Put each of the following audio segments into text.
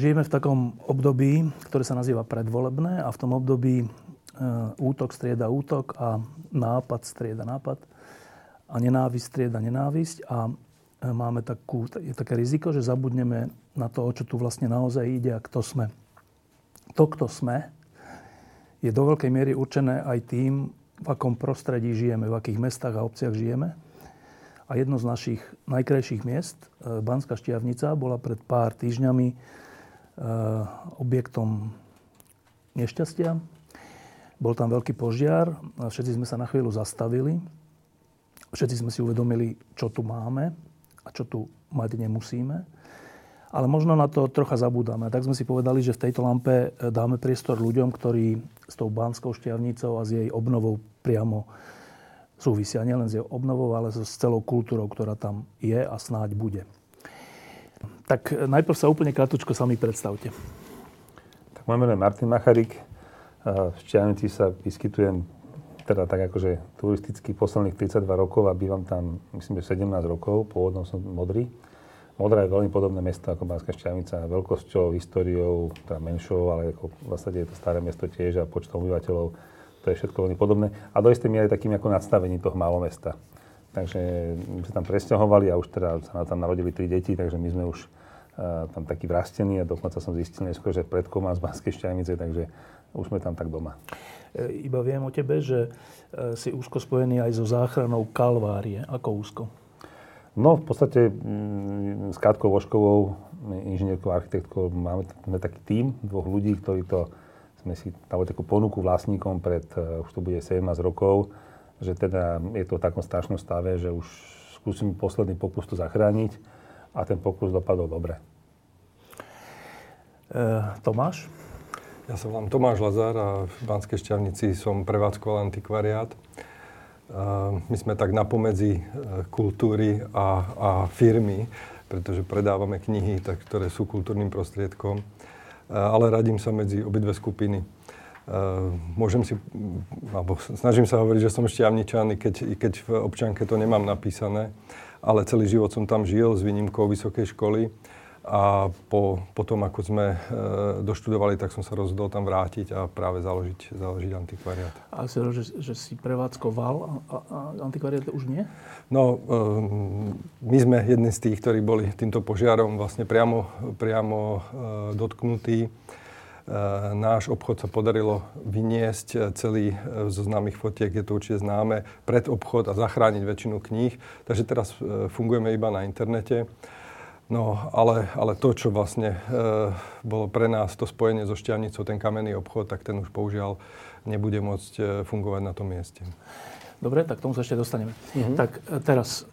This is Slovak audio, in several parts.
Žijeme v takom období, ktoré sa nazýva predvolebné a v tom období e, útok strieda útok a nápad strieda nápad a nenávisť strieda nenávisť a e, máme takú, je také riziko, že zabudneme na to, o čo tu vlastne naozaj ide a kto sme. To, kto sme, je do veľkej miery určené aj tým, v akom prostredí žijeme, v akých mestách a obciach žijeme. A jedno z našich najkrajších miest, e, Banská Štiavnica, bola pred pár týždňami objektom nešťastia. Bol tam veľký požiar, všetci sme sa na chvíľu zastavili. Všetci sme si uvedomili, čo tu máme a čo tu mať nemusíme. Ale možno na to trocha zabúdame. Tak sme si povedali, že v tejto lampe eh, dáme priestor ľuďom, ktorí s tou Banskou šťavnicou a s jej obnovou priamo súvisia. Nielen s jej obnovou, ale s celou kultúrou, ktorá tam je a snáď bude. Tak najprv sa úplne krátko sami predstavte. Tak môj meno je Martin Macharik. V Šťavnici sa vyskytujem teda tak akože turisticky posledných 32 rokov a bývam tam, myslím, že 17 rokov. Pôvodom som modrý. Modrá je veľmi podobné mesto ako Banská Šťavnica. Veľkosťou, históriou, teda menšou, ale ako v zásade je to staré mesto tiež a počtom obyvateľov. To je všetko veľmi podobné. A do istej miery takým ako nadstavení toho malého mesta. Takže my sme tam presťahovali a už teda sa tam narodili tri deti, takže my sme už tam taký vrastený a dokonca som zistil neskôr, že predkom mám z Banskej Šťavnice, takže už sme tam tak doma. E, iba viem o tebe, že e, si úzko spojený aj so záchranou Kalvárie. Ako úzko? No, v podstate mm, s Katkou Voškovou, inžinierkou, architektkou, máme, máme taký tím dvoch ľudí, ktorí to, sme si dali takú ponuku vlastníkom pred, e, už to bude 17 rokov, že teda je to v takom strašnom stave, že už skúsim posledný pokus to zachrániť a ten pokus dopadol dobre. E, Tomáš? Ja som vám Tomáš Lazar a v Banskej šťavnici som prevádzkoval antikvariát. E, my sme tak napomedzi e, kultúry a, a firmy, pretože predávame knihy, tak, ktoré sú kultúrnym prostriedkom. E, ale radím sa medzi obidve skupiny. Môžem si, alebo snažím sa hovoriť, že som šťavničan, keď, keď v občanke to nemám napísané ale celý život som tam žil s výnimkou vysokej školy. A po, po tom, ako sme e, doštudovali, tak som sa rozhodol tam vrátiť a práve založiť, založiť antikvariát. A si že, že si prevádzkoval a, a antikvariát už nie? No, e, my sme jedni z tých, ktorí boli týmto požiarom vlastne priamo, priamo e, dotknutí. Eh, náš obchod sa podarilo vyniesť eh, celý eh, zo známych fotiek, je to určite známe, pred obchod a zachrániť väčšinu kníh. Takže teraz fungujeme iba na internete. No, ale, ale to, čo vlastne e, bolo pre nás to spojenie so Šťavnicou, ten kamenný obchod, tak ten už použiaľ nebude môcť fungovať na tom mieste. Dobre, tak tomu sa ešte dostaneme. Mm-hmm. Tak teraz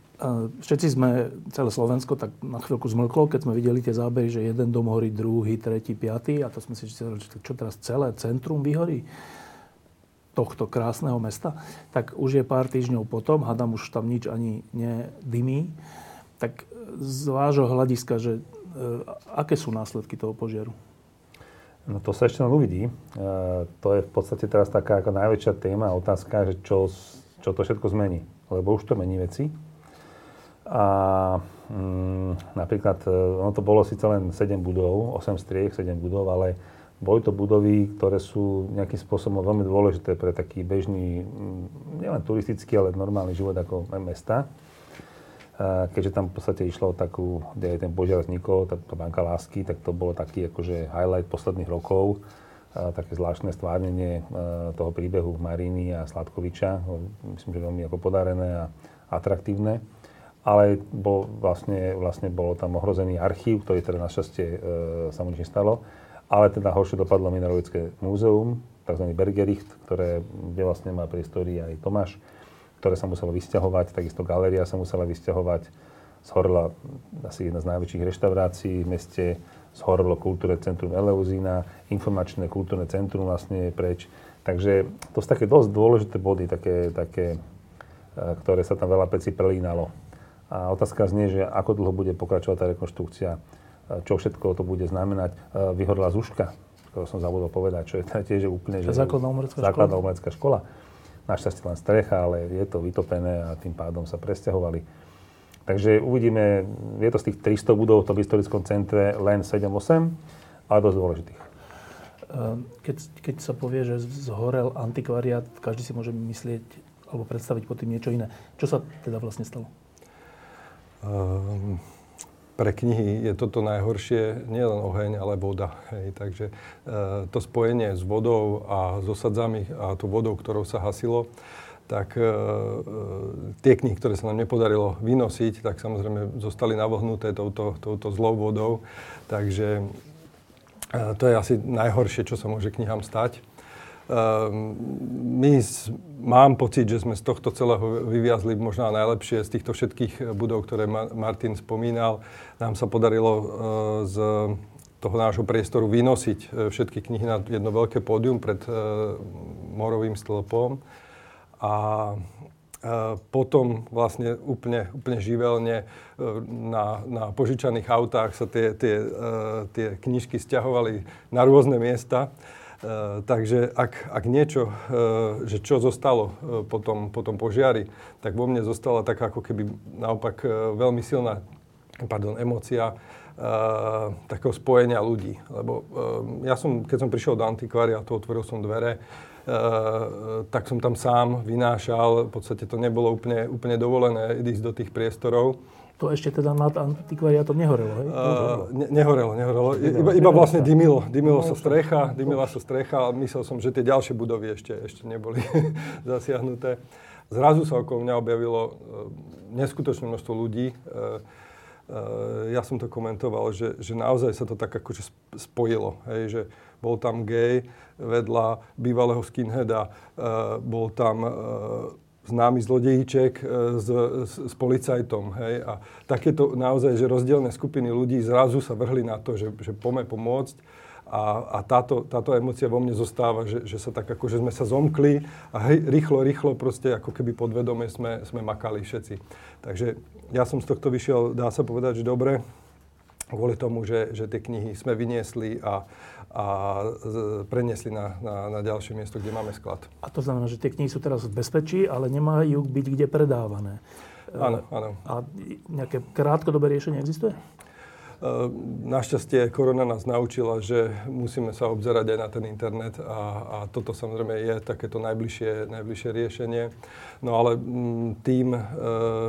Všetci sme, celé Slovensko, tak na chvíľku zmlklo, keď sme videli tie zábery, že jeden dom horí, druhý, tretí, piatý. A to sme si říkali, že čo teraz celé centrum vyhorí tohto krásneho mesta. Tak už je pár týždňov potom, hadam už tam nič ani nedymí. Tak z vášho hľadiska, že e, aké sú následky toho požiaru? No to sa ešte len uvidí. E, to je v podstate teraz taká ako najväčšia téma, otázka, že čo, čo to všetko zmení. Lebo už to mení veci a mm, napríklad, e, ono to bolo síce len 7 budov, 8 striech, 7 budov, ale boli to budovy, ktoré sú nejakým spôsobom veľmi dôležité pre taký bežný, mm, nielen turistický, ale normálny život ako mesta. A keďže tam v podstate išlo o takú, kde je ten požiar vznikol, tá, tá banka lásky, tak to bolo taký akože highlight posledných rokov. A také zvláštne stvárnenie e, toho príbehu Maríny a Sladkoviča. Myslím, že veľmi ako podarené a atraktívne ale bol, vlastne, vlastne bolo tam ohrozený archív, ktorý teda našťastie e, sa mu nič nestalo. Ale teda horšie dopadlo Mineralogické múzeum, tzv. Bergericht, ktoré, kde vlastne má priestory aj Tomáš, ktoré sa muselo vysťahovať, takisto galéria sa musela vysťahovať. zhorela asi jedna z najväčších reštaurácií v meste, zhorelo kultúrne centrum Eleuzína, informačné kultúrne centrum vlastne je preč. Takže to sú také dosť dôležité body, také, také, e, ktoré sa tam veľa pecí prelínalo. A otázka znie, že ako dlho bude pokračovať tá rekonštrukcia, e, čo všetko to bude znamenať. E, vyhorla Zuška, ktorú som zabudol povedať, čo je teda tiež úplne... Že základná umelecká škola? Základná umelecká škola. Našťastie len strecha, ale je to vytopené a tým pádom sa presťahovali. Takže uvidíme, je to z tých 300 budov v tom historickom centre len 7-8, ale dosť dôležitých. Ehm, keď, keď sa povie, že zhorel antikvariát, každý si môže myslieť alebo predstaviť pod tým niečo iné. Čo sa teda vlastne stalo? Um, pre knihy je toto najhoršie nielen oheň, ale voda. Hej. Takže uh, to spojenie s vodou a s osadzami a tú vodou, ktorou sa hasilo, tak e, e, tie knihy, ktoré sa nám nepodarilo vynosiť, tak samozrejme zostali navohnuté touto, touto zlou vodou. Takže e, to je asi najhoršie, čo sa môže knihám stať. E, my, mám pocit, že sme z tohto celého vyviazli možno najlepšie z týchto všetkých budov, ktoré Ma- Martin spomínal. Nám sa podarilo e, z toho nášho priestoru vynosiť e, všetky knihy na jedno veľké pódium pred morovým stĺpom a potom vlastne úplne, úplne živelne na, na požičaných autách sa tie, tie, tie knižky stiahovali na rôzne miesta. E, takže ak, ak niečo, že čo zostalo po tom, po tom požiari, tak vo mne zostala taká ako keby naopak veľmi silná pardon, emócia takého spojenia ľudí. Lebo ja som, keď som prišiel do antikváriátu, otvoril som dvere, Eh, tak som tam sám vynášal. V podstate to nebolo úplne, úplne dovolené ísť do tých priestorov. To ešte teda nad antikvariátom nehorelo, hej? Uh, ne, nehorelo, nehorelo. Iba, iba vlastne dymilo. Dymilo sa strecha, dymila sa strecha a myslel som, že tie ďalšie budovy ešte, ešte neboli zasiahnuté. Zrazu sa okolo mňa objavilo uh, neskutočné množstvo ľudí. Uh, uh, ja som to komentoval, že, že naozaj sa to tak akože spojilo. Hej, že bol tam gay, vedľa bývalého skinheada, bol tam známy zlodejíček uh, s, s, s policajtom. Hej? A takéto naozaj, že rozdielne skupiny ľudí zrazu sa vrhli na to, že, že pome pomôcť. A, a táto, táto emocia vo mne zostáva, že, že sa tak ako, že sme sa zomkli a hej, rýchlo, rýchlo proste ako keby podvedome sme, sme makali všetci. Takže ja som z tohto vyšiel, dá sa povedať, že dobre, kvôli tomu, že, že tie knihy sme vyniesli a, a preniesli na, na, na ďalšie miesto, kde máme sklad. A to znamená, že tie knihy sú teraz v bezpečí, ale nemajú byť kde predávané. Áno, áno. A nejaké krátkodobé riešenie existuje? Našťastie korona nás naučila, že musíme sa obzerať aj na ten internet a, a toto samozrejme je takéto najbližšie, najbližšie riešenie. No ale tým e,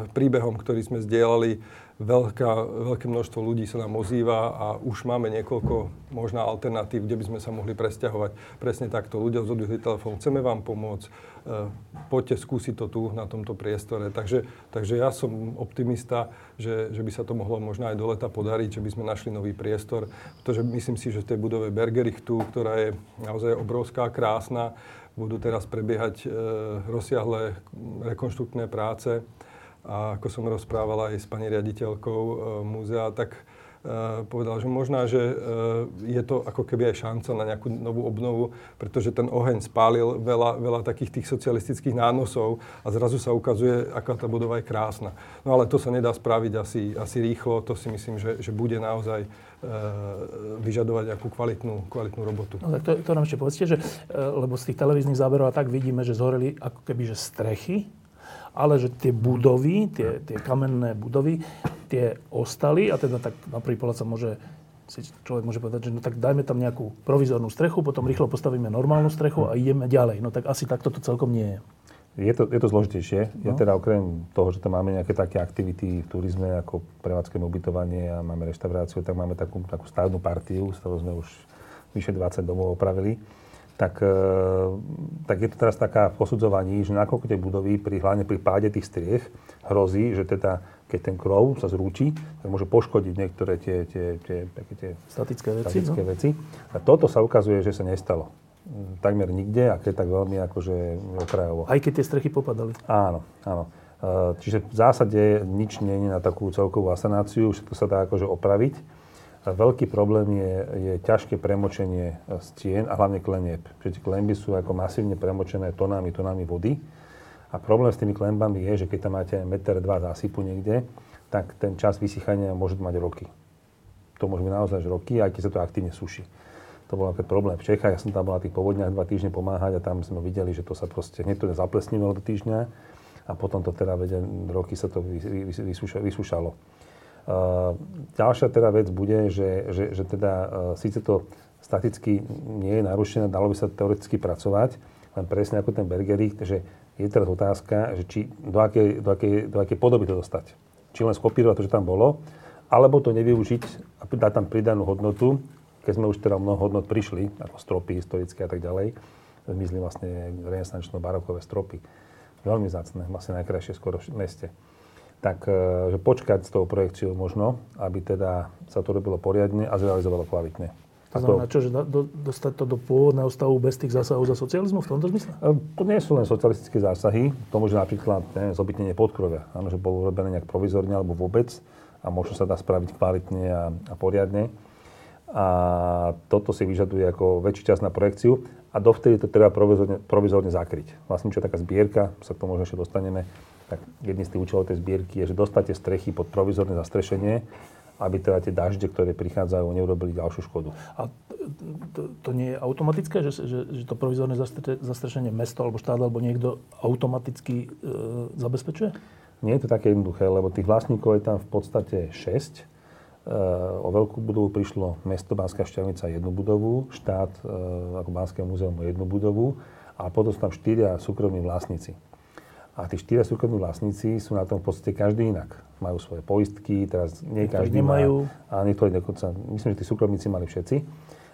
príbehom, ktorý sme zdieľali, veľká, veľké množstvo ľudí sa nám ozýva a už máme niekoľko možná alternatív, kde by sme sa mohli presťahovať. Presne takto. Ľudia zodvihli telefón, chceme vám pomôcť, e, poďte skúsiť to tu na tomto priestore. Takže, takže ja som optimista, že, že by sa to mohlo možno aj do leta podariť, že by sme našli nový priestor, pretože myslím si, že v tej budove Bergerichtu, ktorá je naozaj obrovská, krásna, budú teraz prebiehať e, rozsiahle rekonštruktné práce a ako som rozprával aj s pani riaditeľkou e, múzea, tak e, povedal, že možná, že e, je to ako keby aj šanca na nejakú novú obnovu, pretože ten oheň spálil veľa, veľa takých tých socialistických nánosov a zrazu sa ukazuje, aká tá budova je krásna. No ale to sa nedá spraviť asi, asi rýchlo, to si myslím, že, že bude naozaj vyžadovať nejakú kvalitnú, kvalitnú robotu. No tak to, to nám ešte povedzte, že, lebo z tých televíznych záberov a tak vidíme, že zhoreli ako keby že strechy ale že tie budovy, tie, tie kamenné budovy, tie ostali a teda tak na prvý pohľad sa môže si človek môže povedať, že no tak dajme tam nejakú provizornú strechu, potom rýchlo postavíme normálnu strechu a ideme ďalej. No tak asi takto to celkom nie je. Je to, je to zložitejšie. No. Ja teda okrem toho, že tam máme nejaké také aktivity v turizme, ako prevádzkové ubytovanie a máme reštauráciu, tak máme takú, takú stavnú partiu, z toho sme už vyše 20 domov opravili tak, e, tak je to teraz taká posudzovaní, že nakoľko tie budovy, pri, hlavne pri páde tých striech, hrozí, že teda keď ten krov sa zrúči, tak môže poškodiť niektoré tie, tie, tie, tie, tie statické, veci, statické no? veci. A toto sa ukazuje, že sa nestalo. Takmer nikde, a keď tak veľmi akože okrajovo. Aj keď tie strechy popadali. Áno, áno. Čiže v zásade nič nie je na takú celkovú asanáciu, všetko sa dá akože opraviť. Veľký problém je, je ťažké premočenie stien a hlavne klenieb. Čiže klenby sú ako masívne premočené tonami, tonami vody. A problém s tými klenbami je, že keď tam máte meter dva zásypu niekde, tak ten čas vysychania môže mať roky. To môže byť naozaj roky, aj keď sa to aktívne suší. To bol napríklad problém v Čechách. Ja som tam bol na tých povodniach dva týždne pomáhať a tam sme videli, že to sa proste hneď to zaplesnilo do týždňa a potom to teda vedia, roky sa to vysúšalo. Uh, ďalšia teda vec bude, že, že, že teda uh, síce to staticky nie je narušené, dalo by sa teoreticky pracovať, len presne ako ten Bergerik, že je teraz otázka, že či, do, akej, do, akej, do akej podoby to dostať. Či len skopírovať to, čo tam bolo, alebo to nevyužiť a dať tam pridanú hodnotu, keď sme už teda mnoho hodnot prišli, ako stropy historické a tak ďalej, zmizli vlastne renesančno-barokové stropy veľmi zácne, vlastne najkrajšie skoro v meste. Tak, e, že počkať s tou projekciou možno, aby teda sa to robilo poriadne a zrealizovalo kvalitne. To znamená čo, že do, dostať to do pôvodného stavu bez tých zásahov za socializmu v tomto zmysle? E, to nie sú len socialistické zásahy. To môže napríklad neviem, zobitnenie podkrovia. Áno, že bolo urobené nejak provizorne alebo vôbec a možno sa dá spraviť kvalitne a, a poriadne. A toto si vyžaduje ako väčší čas na projekciu a dovtedy to treba provizorne, provizorne zakryť. Vlastne čo je taká zbierka, sa k tomu ešte dostaneme, tak jedný z tých účelov tej zbierky je, že dostate strechy pod provizorné zastrešenie, aby teda tie dažde, ktoré prichádzajú, neurobili ďalšiu škodu. A to, to nie je automatické, že, že, že to provizorné zastrešenie mesto alebo štát alebo niekto automaticky e, zabezpečuje? Nie je to také jednoduché, lebo tých vlastníkov je tam v podstate 6 Eh, o veľkú budovu prišlo mesto Banská Šťavnica jednu budovu, štát eh, ako Banské múzeum jednu budovu a potom sú tam štyria súkromní vlastníci. A tí štyria súkromní vlastníci sú na tom v podstate každý inak. Majú svoje poistky, teraz nie niektorí každý nemajú. má. A niektorí dokonca, myslím, že tí súkromníci mali všetci.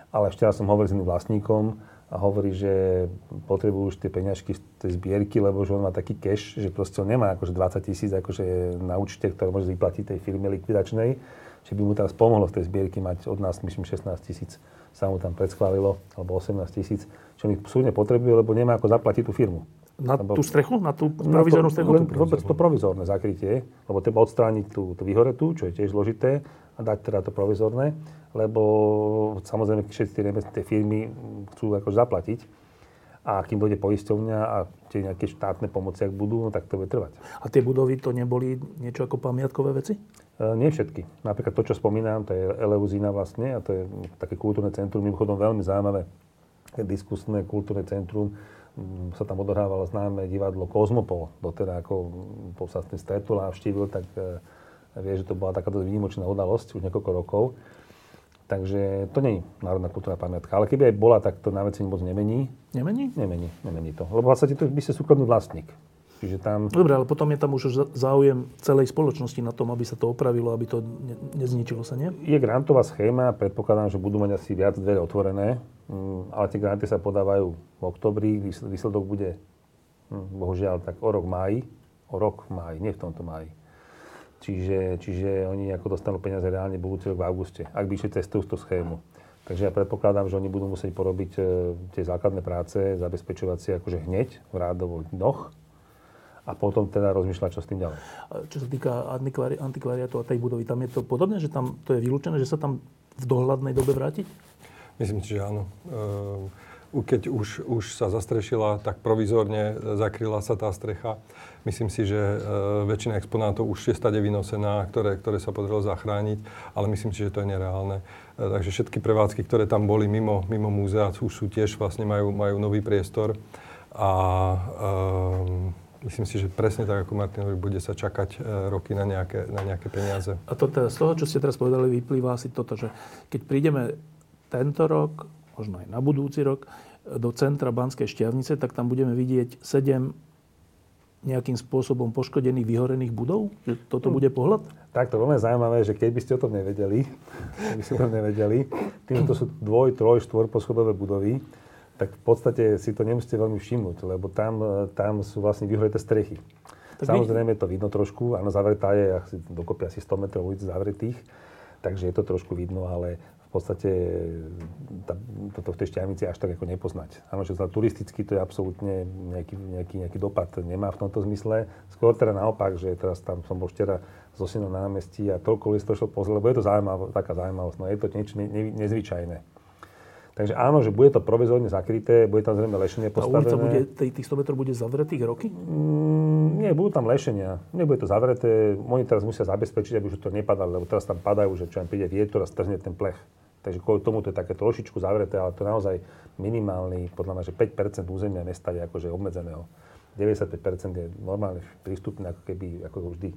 Ale včera som hovoril s jedným vlastníkom a hovorí, že potrebujú už tie peňažky z tej zbierky, lebo že on má taký cash, že proste on nemá akože 20 tisíc akože na účte, ktoré môže vyplatiť tej firme likvidačnej či by mu teraz pomohlo z tej zbierky mať od nás, myslím, 16 tisíc sa mu tam predschválilo, alebo 18 tisíc, čo mi súdne potrebuje, lebo nemá ako zaplatiť tú firmu. Na lebo, tú strechu? Na tú provizornú strechu? Len vôbec to provizorné zakrytie, lebo treba odstrániť tú, tú vyhoretú, čo je tiež zložité, a dať teda to provizorné, lebo samozrejme všetci tie, tie firmy chcú ako zaplatiť a kým dojde poisťovňa a tie nejaké štátne pomoci, ak budú, no tak to bude trvať. A tie budovy to neboli niečo ako pamiatkové veci? E, nie všetky. Napríklad to, čo spomínam, to je Eleuzína vlastne a to je také kultúrne centrum, mimochodom veľmi zaujímavé diskusné kultúrne centrum. Sa tam odohrávalo známe divadlo Kozmopol. Doteraz ako sa s tým stretol a navštívil, tak e, vie, že to bola taká výnimočná udalosť už niekoľko rokov. Takže to nie je národná kultúrna pamiatka. Ale keby aj bola, tak to na veci moc nemení. Nemení? Nemení, nemení to. Lebo v podstate to by ste súkromný vlastník. Čiže tam... Dobre, ale potom je tam už záujem celej spoločnosti na tom, aby sa to opravilo, aby to ne- nezničilo sa, nie? Je grantová schéma, predpokladám, že budú mať asi viac dvere otvorené, mm, ale tie granty sa podávajú v oktobri, výsledok bude, mm, bohužiaľ, tak o rok máji, o rok máji, nie v tomto máji. Čiže, čiže oni ako dostanú peniaze reálne budúci rok v auguste, ak by išli cez tú schému. Takže ja predpokladám, že oni budú musieť porobiť e, tie základné práce, zabezpečovať si akože hneď v rádovo dnoch a potom teda rozmýšľať, čo s tým ďalej. Čo sa týka antikvari, antikvariátu a tej budovy, tam je to podobné, že tam to je vylúčené, že sa tam v dohľadnej dobe vrátiť? Myslím si, že áno. E, keď už, už sa zastrešila, tak provizorne zakryla sa tá strecha. Myslím si, že e, väčšina exponátov už je stade vynosená, ktoré, ktoré sa podarilo zachrániť, ale myslím si, že to je nereálne. E, takže všetky prevádzky, ktoré tam boli mimo, mimo múzea, už sú tiež vlastne majú, majú nový priestor. A e, myslím si, že presne tak, ako Martin hovorí, bude sa čakať e, roky na nejaké, na nejaké peniaze. A to teda, z toho, čo ste teraz povedali, vyplýva asi toto, že keď prídeme tento rok, možno aj na budúci rok, do centra Banskej šťavnice, tak tam budeme vidieť sedem nejakým spôsobom poškodených, vyhorených budov? Že toto bude pohľad? Tak to veľmi zaujímavé, že keď by ste o tom nevedeli, keby ste o tom nevedeli, tým, že to sú dvoj, troj, štvor poschodové budovy, tak v podstate si to nemusíte veľmi všimnúť, lebo tam, tam sú vlastne vyhoreté strechy. Tak Samozrejme je to vidno trošku, áno, zavretá je asi, dokopy asi 100 metrov ulic zavretých, takže je to trošku vidno, ale v podstate tá, toto v tej šťavnici až tak ako nepoznať. Áno, že turisticky to je absolútne nejaký, nejaký, nejaký dopad nemá v tomto zmysle. Skôr teda naopak, že teraz tam som bol včera zo synom na námestí a toľko ľudí to pozrieť, lebo je to zaujímav, taká zaujímavosť, no je to niečo ne, ne, nezvyčajné. Takže áno, že bude to provizorne zakryté, bude tam zrejme lešenie postavené. Ulica bude, tých 100 metrov bude zavretých roky? Mm, nie, budú tam lešenia. Nebude to zavreté. Oni teraz musia zabezpečiť, aby už to nepadalo, lebo teraz tam padajú, že čo im príde vietor a strhne ten plech. Takže kvôli tomu to je také trošičku zavreté, ale to je naozaj minimálny, podľa mňa, že 5% územia mesta je akože obmedzeného. 95% je normálne prístupné ako keby, ako vždy.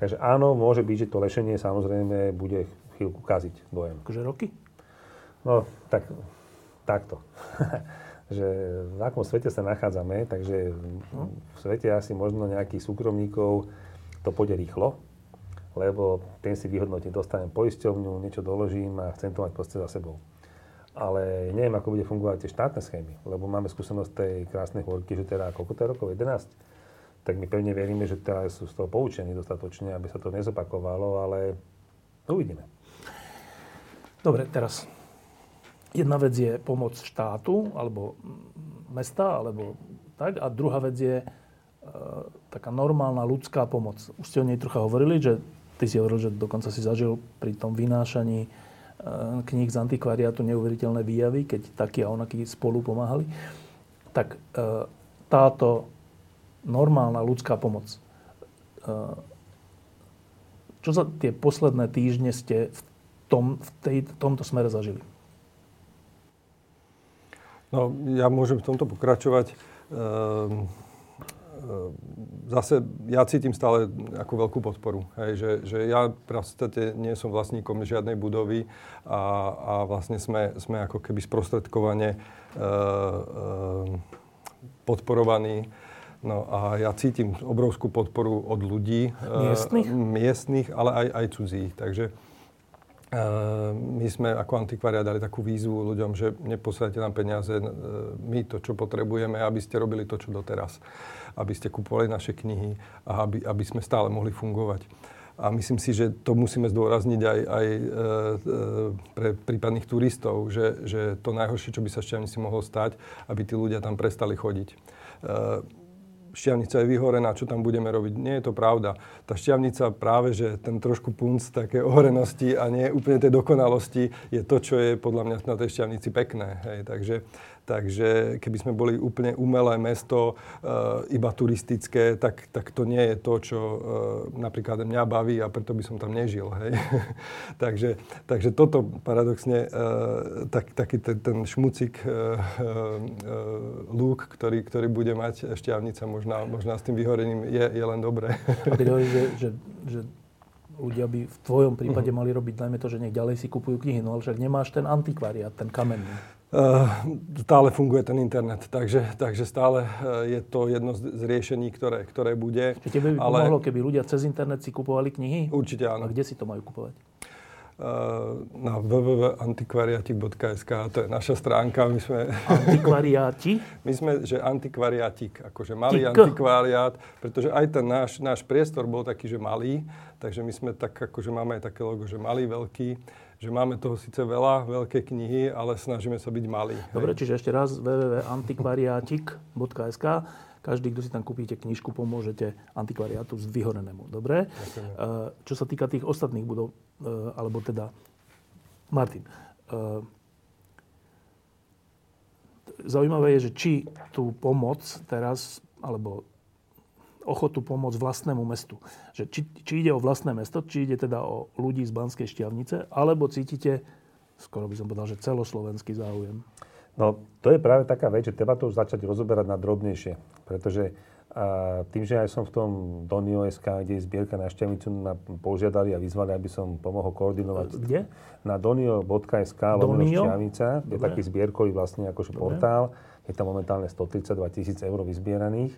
Takže áno, môže byť, že to lešenie samozrejme bude chvíľku kaziť dojem. Akože roky? No, tak, takto. že v akom svete sa nachádzame, takže v svete asi možno nejakých súkromníkov to pôjde rýchlo, lebo ten si vyhodnotí, dostanem poisťovňu, niečo doložím a chcem to mať proste za sebou. Ale neviem, ako bude fungovať tie štátne schémy, lebo máme skúsenosť tej krásnej horky, že teda koľko to je rokov? 11? Tak my pevne veríme, že teda sú z toho poučení dostatočne, aby sa to nezopakovalo, ale uvidíme. Dobre, teraz Jedna vec je pomoc štátu, alebo mesta, alebo tak. A druhá vec je e, taká normálna ľudská pomoc. Už ste o nej trocha hovorili, že ty si hovoril, že dokonca si zažil pri tom vynášaní e, kníh z antikvariátu neuveriteľné výjavy, keď takí a onakí spolu pomáhali. Tak e, táto normálna ľudská pomoc, e, čo za tie posledné týždne ste v, tom, v tej, tomto smere zažili? No, ja môžem v tomto pokračovať. Ehm, ehm, zase ja cítim stále ako veľkú podporu. Hej, že, že ja v podstate nie som vlastníkom žiadnej budovy a, a vlastne sme, sme ako keby sprostredkovane e, e, podporovaní. No a ja cítim obrovskú podporu od ľudí. Miestnych? E, miestnych, ale aj, aj cudzích. Takže my sme ako antikvária dali takú výzvu ľuďom, že neposielajte nám peniaze, e, my to, čo potrebujeme, aby ste robili to, čo doteraz. Aby ste kupovali naše knihy a aby, aby sme stále mohli fungovať. A myslím si, že to musíme zdôrazniť aj, aj e, e, pre prípadných turistov, že, že to najhoršie, čo by sa Šťavnici mohlo stať, aby tí ľudia tam prestali chodiť. E, šťavnica je vyhorená, čo tam budeme robiť. Nie je to pravda. Tá šťavnica práve, že ten trošku punc také ohorenosti a nie úplne tej dokonalosti je to, čo je podľa mňa na tej šťavnici pekné. Hej. Takže Takže keby sme boli úplne umelé mesto, e, iba turistické, tak, tak to nie je to, čo e, napríklad mňa baví a preto by som tam nežil. Hej. takže, takže toto paradoxne, e, tak, taký ten, ten šmucik lúk, ktorý, ktorý bude mať šťavnica možná, možná s tým vyhorením, je, je len dobré. a keď hovoríš, že, že, že ľudia by v tvojom prípade uh-huh. mali robiť najmä to, že nech ďalej si kupujú knihy, no ale však nemáš ten antikvariát, ten kamenný. Uh, stále funguje ten internet, takže, takže stále uh, je to jedno z, riešení, ktoré, ktoré bude. Čiže tebe by ale... pomohlo, keby ľudia cez internet si kupovali knihy? Určite áno. A kde si to majú kupovať? Uh, na www.antikvariatik.sk, to je naša stránka. My sme... Antikvariáti? My sme, že antikvariatik, akože malý Tik. antikvariát, pretože aj ten náš, náš priestor bol taký, že malý, takže my sme tak, akože máme aj také logo, že malý, veľký že máme toho síce veľa, veľké knihy, ale snažíme sa byť malí. Dobre, hej. čiže ešte raz www.antikvariatik.sk každý, kto si tam kúpite knižku, pomôžete antikvariátu vyhorenému. Dobre? Eh, čo sa týka tých ostatných budov, eh, alebo teda Martin, eh, zaujímavé je, že či tú pomoc teraz, alebo ochotu pomôcť vlastnému mestu. Že či, či ide o vlastné mesto, či ide teda o ľudí z Banskej Štiavnice, alebo cítite, skoro by som povedal, že celoslovenský záujem? No, to je práve taká vec, že treba to už začať rozoberať na drobnejšie. Pretože a tým, že aj som v tom Donio.sk, kde je zbierka na Šťavnicu, ma požiadali a vyzvali, aby som pomohol koordinovať. Kde? Na donio.sk, Donio? Šťavnica, je taký zbierkový vlastne akože portál. Je tam momentálne 132 tisíc eur vyzbieraných.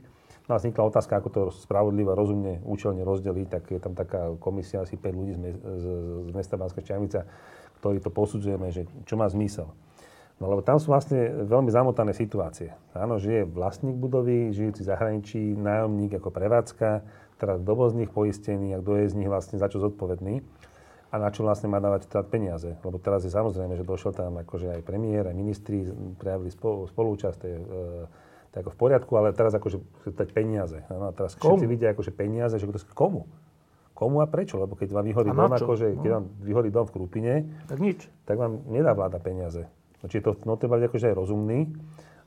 No a vznikla otázka, ako to spravodlivo, rozumne, účelne rozdeliť, tak je tam taká komisia, asi 5 ľudí z, z, z mesta Banská Šťavnica, ktorí to posudzujeme, že čo má zmysel. No lebo tam sú vlastne veľmi zamotané situácie. Áno, žije vlastník budovy, žijúci zahraničí, nájomník ako prevádzka, teraz kto bol z nich poistený a kto je z nich vlastne za čo zodpovedný. a na čo vlastne má dávať teda peniaze. Lebo teraz je samozrejme, že došiel tam akože aj premiér, aj ministri prejavili spolu, spolúčasť, to je, e, to je ako v poriadku, ale teraz akože dať peniaze. No, a teraz komu? všetci vidia akože peniaze, že komu? Komu a prečo? Lebo keď vám vyhorí dom, akože, keď no. vám vyhorí dom v Krupine, tak nič. Tak vám nedá vláda peniaze. No, čiže to no, treba byť akože aj rozumný.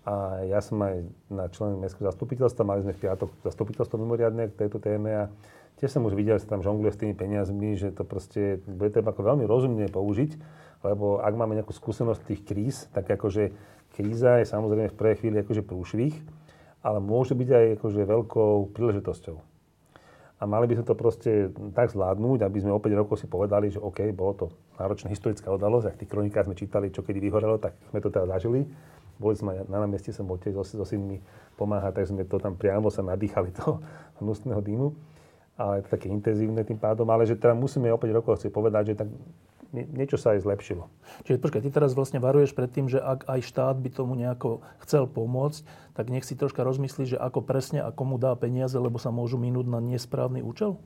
A ja som aj na člen mestského zastupiteľstva, mali sme v piatok zastupiteľstvo mimoriadne k tejto téme a tiež som už videl, že tam žongluje s tými peniazmi, že to proste bude treba ako veľmi rozumne použiť, lebo ak máme nejakú skúsenosť tých kríz, tak akože kríza je samozrejme v prvej chvíli akože prúšvih, ale môže byť aj akože veľkou príležitosťou. A mali by sme to proste tak zvládnuť, aby sme o 5 rokov si povedali, že OK, bolo to náročná historická udalosť, ak tých kronikách sme čítali, čo kedy vyhorelo, tak sme to teda zažili. Boli sme na námestí, som bol tiež so, synmi pomáhať, tak sme to tam priamo sa nadýchali toho hnusného dýmu ale je to také intenzívne tým pádom, ale že teda musíme o 5 rokov si povedať, že tak niečo sa aj zlepšilo. Čiže počkaj, ty teraz vlastne varuješ pred tým, že ak aj štát by tomu nejako chcel pomôcť, tak nech si troška rozmyslí, že ako presne a komu dá peniaze, lebo sa môžu minúť na nesprávny účel?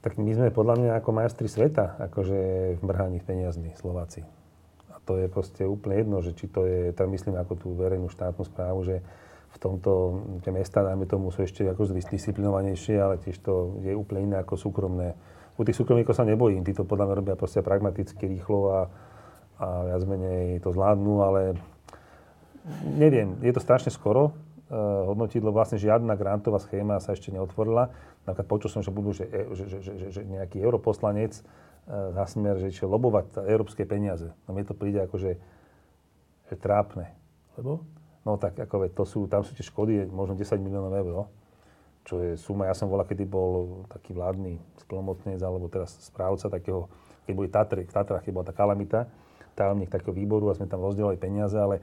Tak my sme podľa mňa ako majstri sveta, akože v mrhaní peniazmi Slováci. A to je proste úplne jedno, že či to je, tam myslím ako tú verejnú štátnu správu, že v tomto, tie mesta, dajme tomu, sú ešte ako disciplinovanejšie, ale tiež to je úplne iné ako súkromné. U tých súkromníkov sa nebojím, tí to podľa mňa robia proste pragmaticky, rýchlo a, a viac menej to zvládnu, ale neviem, je to strašne skoro uh, hodnotiť, lebo vlastne žiadna grantová schéma sa ešte neotvorila. Napríklad počul som, že budú, že, že, že, že, že nejaký europoslanec uh, za smer, že čo lobovať európske peniaze. No mne to príde ako, že, že trápne. Lebo? No tak ako to sú, tam sú tie škody možno 10 miliónov eur, čo je suma. Ja som bola, kedy bol taký vládny splnomocnec, alebo teraz správca takého, keď boli Tatry, v Tatrách, keď bola tá kalamita, tajomník takého výboru a sme tam rozdielali peniaze, ale e,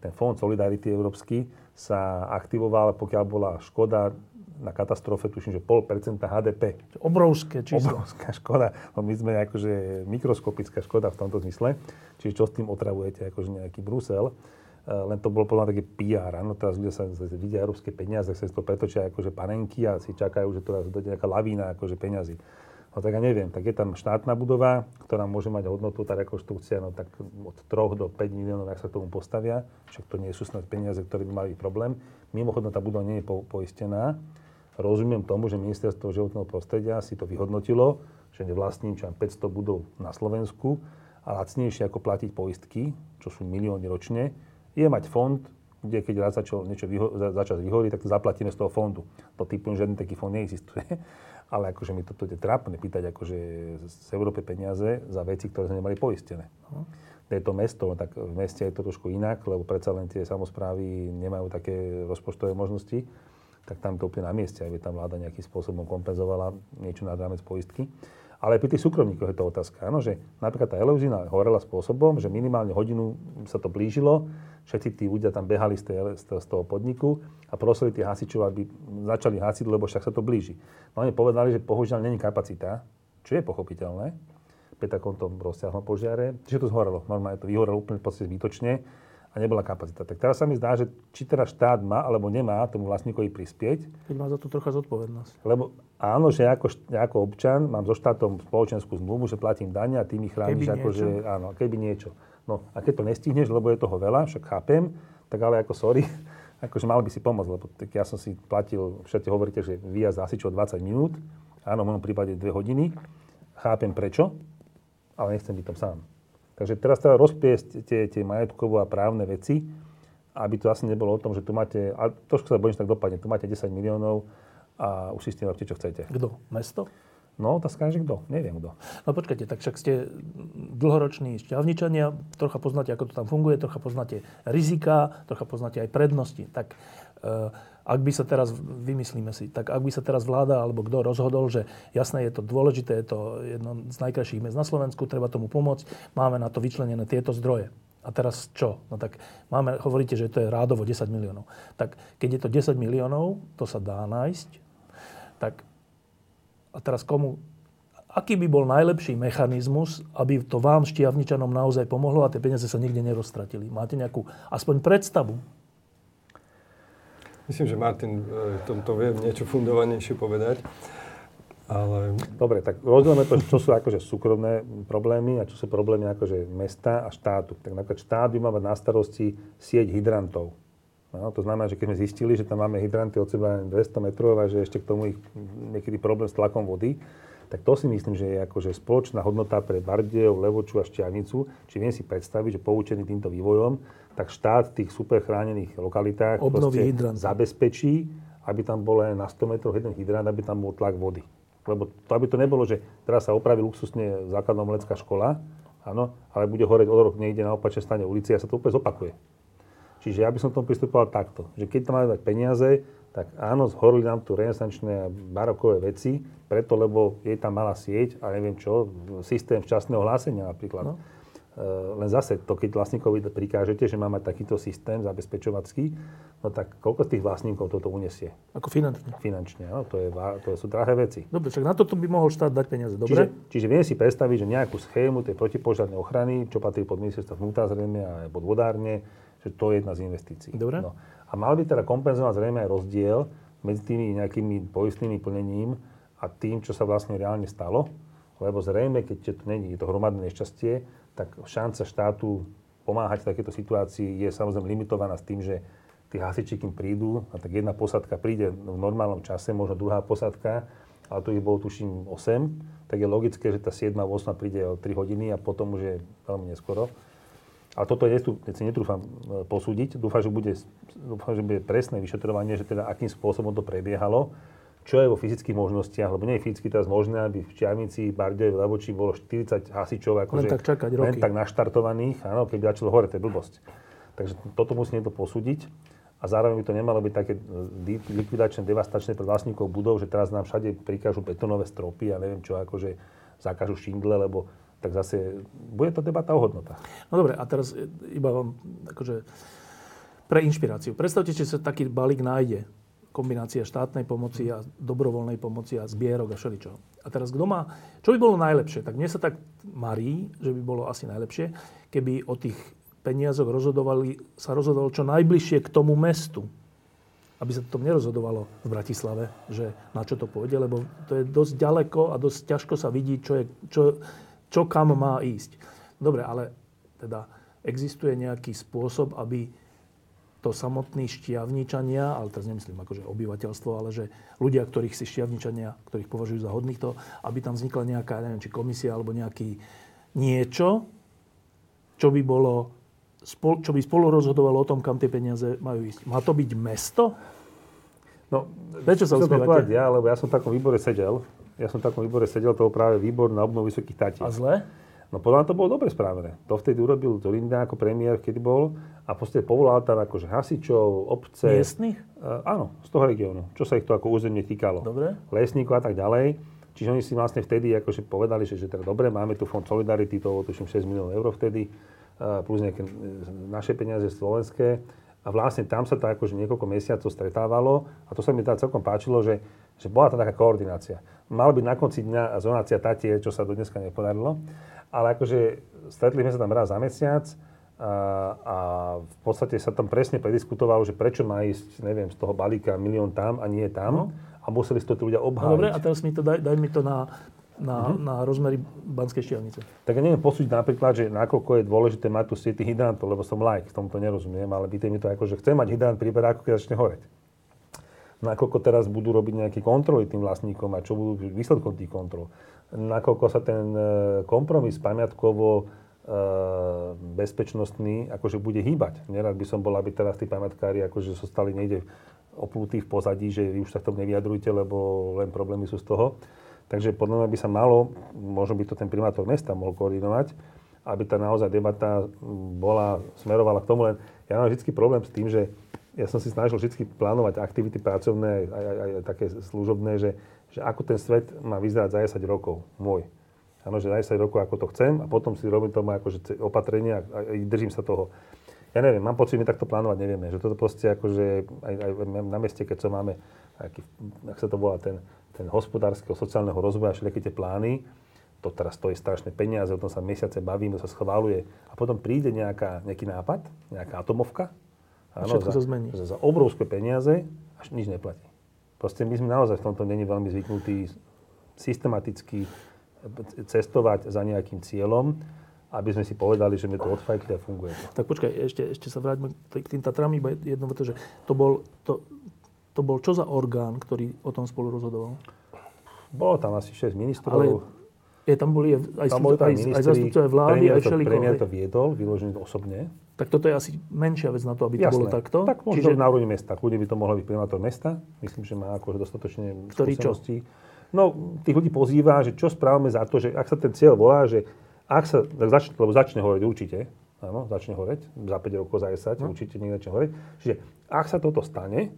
ten fond Solidarity Európsky sa aktivoval, pokiaľ bola škoda na katastrofe, tuším, že pol percenta HDP. Obrovské číslo. Obrovská škoda. No my sme akože mikroskopická škoda v tomto zmysle. Čiže čo s tým otravujete, akože nejaký Brusel. Eh, len to bolo podľa také PR. Áno, teraz ľudia sa vidia európske peniaze, sa to pretočia akože panenky a si čakajú, že teraz dojde nejaká lavína akože peňazí. No tak ja neviem, tak je tam štátna budova, ktorá môže mať hodnotu, tá rekonštrukcia, no tak od 3 do 5 miliónov, ak sa k tomu postavia, však to nie sú snad peniaze, ktoré by mali problém. Mimochodom, tá budova nie je po, poistená. Rozumiem tomu, že ministerstvo životného prostredia si to vyhodnotilo, že nevlastní 500 budov na Slovensku a lacnejšie ako platiť poistky, čo sú milióny ročne, je mať fond, kde keď raz začal niečo vyho- za, začas vyhorí, tak to zaplatíme z toho fondu. To typu, žiadny taký fond neexistuje. Ale akože mi toto je trápne pýtať akože z Európy peniaze za veci, ktoré sme nemali poistené. Uh-huh. Je to mesto, tak v meste je to trošku inak, lebo predsa len tie samozprávy nemajú také rozpočtové možnosti, tak tam to úplne na mieste, aby tam vláda nejakým spôsobom kompenzovala niečo nad rámec poistky. Ale aj pri tých súkromníkoch je to otázka. Áno, že napríklad tá Eleuzina horela spôsobom, že minimálne hodinu sa to blížilo, všetci tí ľudia tam behali z, tej, z toho podniku a prosili tých hasičov, aby začali hasiť, lebo však sa to blíži. No oni povedali, že bohužiaľ není kapacita, čo je pochopiteľné, pri takomto rozsiahlom požiare, čiže to zhorelo. Normálne to vyhorelo úplne v podstate zbytočne a nebola kapacita. Tak teraz sa mi zdá, že či teraz štát má alebo nemá tomu vlastníkovi prispieť. Keď má za to trocha zodpovednosť. Lebo áno, že ako, ako občan mám so štátom spoločenskú zmluvu, že platím dane a ty mi chrániš ako, že áno, keby niečo. No a keď to nestihneš, lebo je toho veľa, však chápem, tak ale ako sorry, akože mal by si pomôcť, lebo tak ja som si platil, všetci hovoríte, že výjazd asi čo 20 minút, áno, v mojom prípade 2 hodiny, chápem prečo, ale nechcem byť tam sám. Takže teraz treba rozpiesť tie, tie majetkové a právne veci, aby to asi nebolo o tom, že tu máte, a trošku sa bojím, že tak dopadne, tu máte 10 miliónov a už si s tým robíte, čo chcete. Kto? Mesto? No, otázka je, že kto? Neviem kto. No počkajte, tak však ste dlhoroční šťavničania, trocha poznáte, ako to tam funguje, trocha poznáte rizika, trocha poznáte aj prednosti. Tak e, ak by sa teraz, vymyslíme si, tak ak by sa teraz vláda alebo kto rozhodol, že jasné, je to dôležité, je to jedno z najkrajších miest na Slovensku, treba tomu pomôcť, máme na to vyčlenené tieto zdroje. A teraz čo? No tak máme, hovoríte, že to je rádovo 10 miliónov. Tak keď je to 10 miliónov, to sa dá nájsť, tak a teraz komu, aký by bol najlepší mechanizmus, aby to vám, šťavničanom, naozaj pomohlo a tie peniaze sa nikde neroztratili? Máte nejakú aspoň predstavu? Myslím, že Martin e, tomto vie niečo fundovanejšie povedať. Ale... Dobre, tak rozdielme to, čo sú akože súkromné problémy a čo sú problémy akože mesta a štátu. Tak napríklad štát by mal mať na starosti sieť hydrantov. No, to znamená, že keď sme zistili, že tam máme hydranty od seba 200 metrov a že ešte k tomu ich niekedy problém s tlakom vody, tak to si myslím, že je akože spoločná hodnota pre Bardejov, Levoču a Šťavnicu. Či viem si predstaviť, že poučený týmto vývojom, tak štát v tých super chránených lokalitách zabezpečí, aby tam bol len na 100 metrov jeden hydrant, aby tam bol tlak vody. Lebo to, aby to nebolo, že teraz sa opraví luxusne základná umelecká škola, áno, ale bude horeť o rok niekde na opačnej strane ulici a sa to úplne zopakuje. Čiže ja by som tomu pristupoval takto, že keď tam máme dať peniaze, tak áno, zhorili nám tu renesančné a barokové veci, preto, lebo je tam malá sieť a neviem čo, systém včasného hlásenia napríklad. No. E, len zase, to keď vlastníkovi prikážete, že má mať takýto systém zabezpečovacký, no tak koľko z tých vlastníkov toto unesie? Ako finančne? Finančne, áno, to, je, to sú drahé veci. Dobre, však na toto by mohol štát dať peniaze, dobre? Čiže, čiže viem si predstaviť, že nejakú schému tej protipožiarnej ochrany, čo patrí pod ministerstvo vnútra zrejme a pod vodárne, že to je jedna z investícií. Dobre. No. A mal by teda kompenzovať zrejme aj rozdiel medzi tými nejakými poistnými plnením a tým, čo sa vlastne reálne stalo. Lebo zrejme, keď to není to hromadné nešťastie, tak šanca štátu pomáhať v takéto situácii je samozrejme limitovaná s tým, že tí hasiči, kým prídu, a tak jedna posadka príde v normálnom čase, možno druhá posadka, ale tu ich bolo tuším 8, tak je logické, že tá 7 8 príde o 3 hodiny a potom už je veľmi neskoro. Ale toto je, si netrúfam e, posúdiť. Dúfam, že bude, dúfam, že bude presné vyšetrovanie, že teda akým spôsobom to prebiehalo, čo je vo fyzických možnostiach, lebo nie je fyzicky teraz možné, aby v Čiavnici, Bardej, Levoči bolo 40 hasičov akože, len tak čakať roky. Len tak naštartovaných, áno, keď začalo hore, to je blbosť. Takže toto musí niekto posúdiť. A zároveň by to nemalo byť také e, likvidačné, devastačné pre vlastníkov budov, že teraz nám všade prikážu betonové stropy a neviem čo, akože zakážu šindle, lebo tak zase bude to debata o hodnotách. No dobre, a teraz iba vám akože pre inšpiráciu. Predstavte, že sa taký balík nájde. Kombinácia štátnej pomoci a dobrovoľnej pomoci a zbierok a všeličo. A teraz kto má... Čo by bolo najlepšie? Tak mne sa tak marí, že by bolo asi najlepšie, keby o tých peniazoch rozhodovali, sa rozhodovalo čo najbližšie k tomu mestu. Aby sa to nerozhodovalo v Bratislave, že na čo to pôjde, lebo to je dosť ďaleko a dosť ťažko sa vidí, čo je, čo, čo kam má ísť. Dobre, ale teda existuje nejaký spôsob, aby to samotní šťavničania, ale teraz nemyslím akože obyvateľstvo, ale že ľudia, ktorých si šťavničania, ktorých považujú za hodných to, aby tam vznikla nejaká, neviem, či komisia alebo nejaký niečo, čo by bolo, čo by spolu rozhodovalo o tom, kam tie peniaze majú ísť. Má to byť mesto? No, Prečo sa usmievate? Ja, lebo ja som v takom výbore sedel ja som v takom výbore sedel, to bol práve výbor na obnovu Vysokých Tatier. A zle? No podľa mňa to bolo dobre spravené. To vtedy urobil Zorinda ako premiér, keď bol a podstate povolal tam akože hasičov, obce. Miestných? Uh, áno, z toho regiónu. Čo sa ich to ako územne týkalo. Dobre. Lesníkov a tak ďalej. Čiže oni si vlastne vtedy akože povedali, že, že teda dobre, máme tu fond Solidarity, to bolo tuším 6 miliónov eur vtedy, uh, plus nejaké naše peniaze slovenské. A vlastne tam sa to akože niekoľko mesiacov stretávalo a to sa mi teda celkom páčilo, že, že bola tam taká koordinácia. Mal byť na konci dňa zonácia tatie, čo sa do dneska nepodarilo, ale akože stretli sme sa tam raz za mesiac a, a v podstate sa tam presne prediskutovalo, že prečo má ísť, neviem, z toho balíka milión tam a nie tam. No. A museli si to tí ľudia obhájiť. No dobre, a teraz mi to daj, daj mi to na na, uh-huh. na rozmery Banskej štiavnice. Tak ja neviem posúdiť napríklad, že nakoľko je dôležité mať tu siety hydrantov, lebo som like, v tomto nerozumiem, ale byte mi to ako, že chcem mať hydrant prípad, ako keď začne horeť. Nakoľko teraz budú robiť nejaké kontroly tým vlastníkom a čo budú výsledkom tých kontrol. Nakoľko sa ten e, kompromis pamiatkovo e, bezpečnostný akože bude hýbať. Nerad by som bol, aby teraz tí pamiatkári akože zostali niekde oplutí v pozadí, že vy už sa k tomu nevyjadrujte, lebo len problémy sú z toho. Takže podľa mňa by sa malo, možno by to ten primátor mesta mohol koordinovať, aby tá naozaj debata bola, smerovala k tomu. Len ja mám vždy problém s tým, že ja som si snažil vždy plánovať aktivity pracovné, aj, aj, aj také služobné, že, že ako ten svet má vyzerať za 10 rokov, môj. Áno, že za 10 rokov ako to chcem a potom si robím tomu akože opatrenia a, držím sa toho. Ja neviem, mám pocit, my takto plánovať nevieme. Že toto proste akože aj, aj na meste, keď sa máme, aký, ak sa to volá, ten ten hospodárskeho, sociálneho rozvoja, všetky tie plány, to teraz stojí strašné peniaze, o tom sa mesiace bavíme, sa schváluje a potom príde nejaká, nejaký nápad, nejaká atomovka, áno, všetko za, sa zmení. Za, za obrovské peniaze až nič neplatí. Proste my sme naozaj v tomto není veľmi zvyknutí systematicky cestovať za nejakým cieľom, aby sme si povedali, že mi to odfajkli a funguje to. Tak počkaj, ešte, ešte sa vráťme k tým Tatram, iba jedno to, že to bol, to, to bol čo za orgán, ktorý o tom spolu rozhodoval? Bolo tam asi 6 ministrov. Ale je, tam boli aj, tam boli tam aj, ministri, aj zastupcovia vlády, aj všelikov. Premiér to viedol, vyložený osobne. Tak toto je asi menšia vec na to, aby Jasné. to bolo takto. Tak možno Čiže... na úrovni mesta. Kľudne by to mohol byť primátor mesta. Myslím, že má akože dostatočne Ktorý skúseností. No, tých ľudí pozýva, že čo správame za to, že ak sa ten cieľ volá, že ak sa, tak začne, lebo začne horeť určite, áno, začne horeť, za 5 rokov, za 10, no. určite niekde začne horeť. Čiže ak sa toto stane,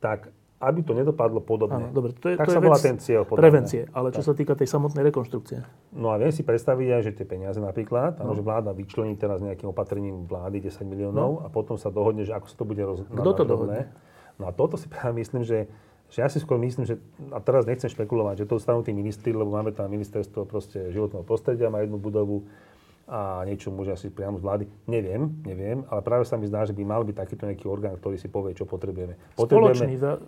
tak aby to nedopadlo podobne. Áno, dobre, to je, tak to sa je vec ten cieľ. Prevencie, ale čo tak. sa týka tej samotnej rekonštrukcie. No a viem si predstaviť aj, že tie peniaze napríklad, no. že vláda vyčlení teraz nejakým opatrením vlády 10 miliónov no. a potom sa dohodne, že ako sa to bude roz... Kto to dohodne? No a toto si práve myslím, že, že ja si skôr myslím, že, a teraz nechcem špekulovať, že to dostanú tí ministri, lebo máme tam ministerstvo proste životného prostredia, má jednu budovu, a niečo môže asi priamo z vlády. Neviem, neviem, ale práve sa mi zdá, že by mal byť takýto nejaký orgán, ktorý si povie, čo potrebujeme. potrebujeme Spoločný za,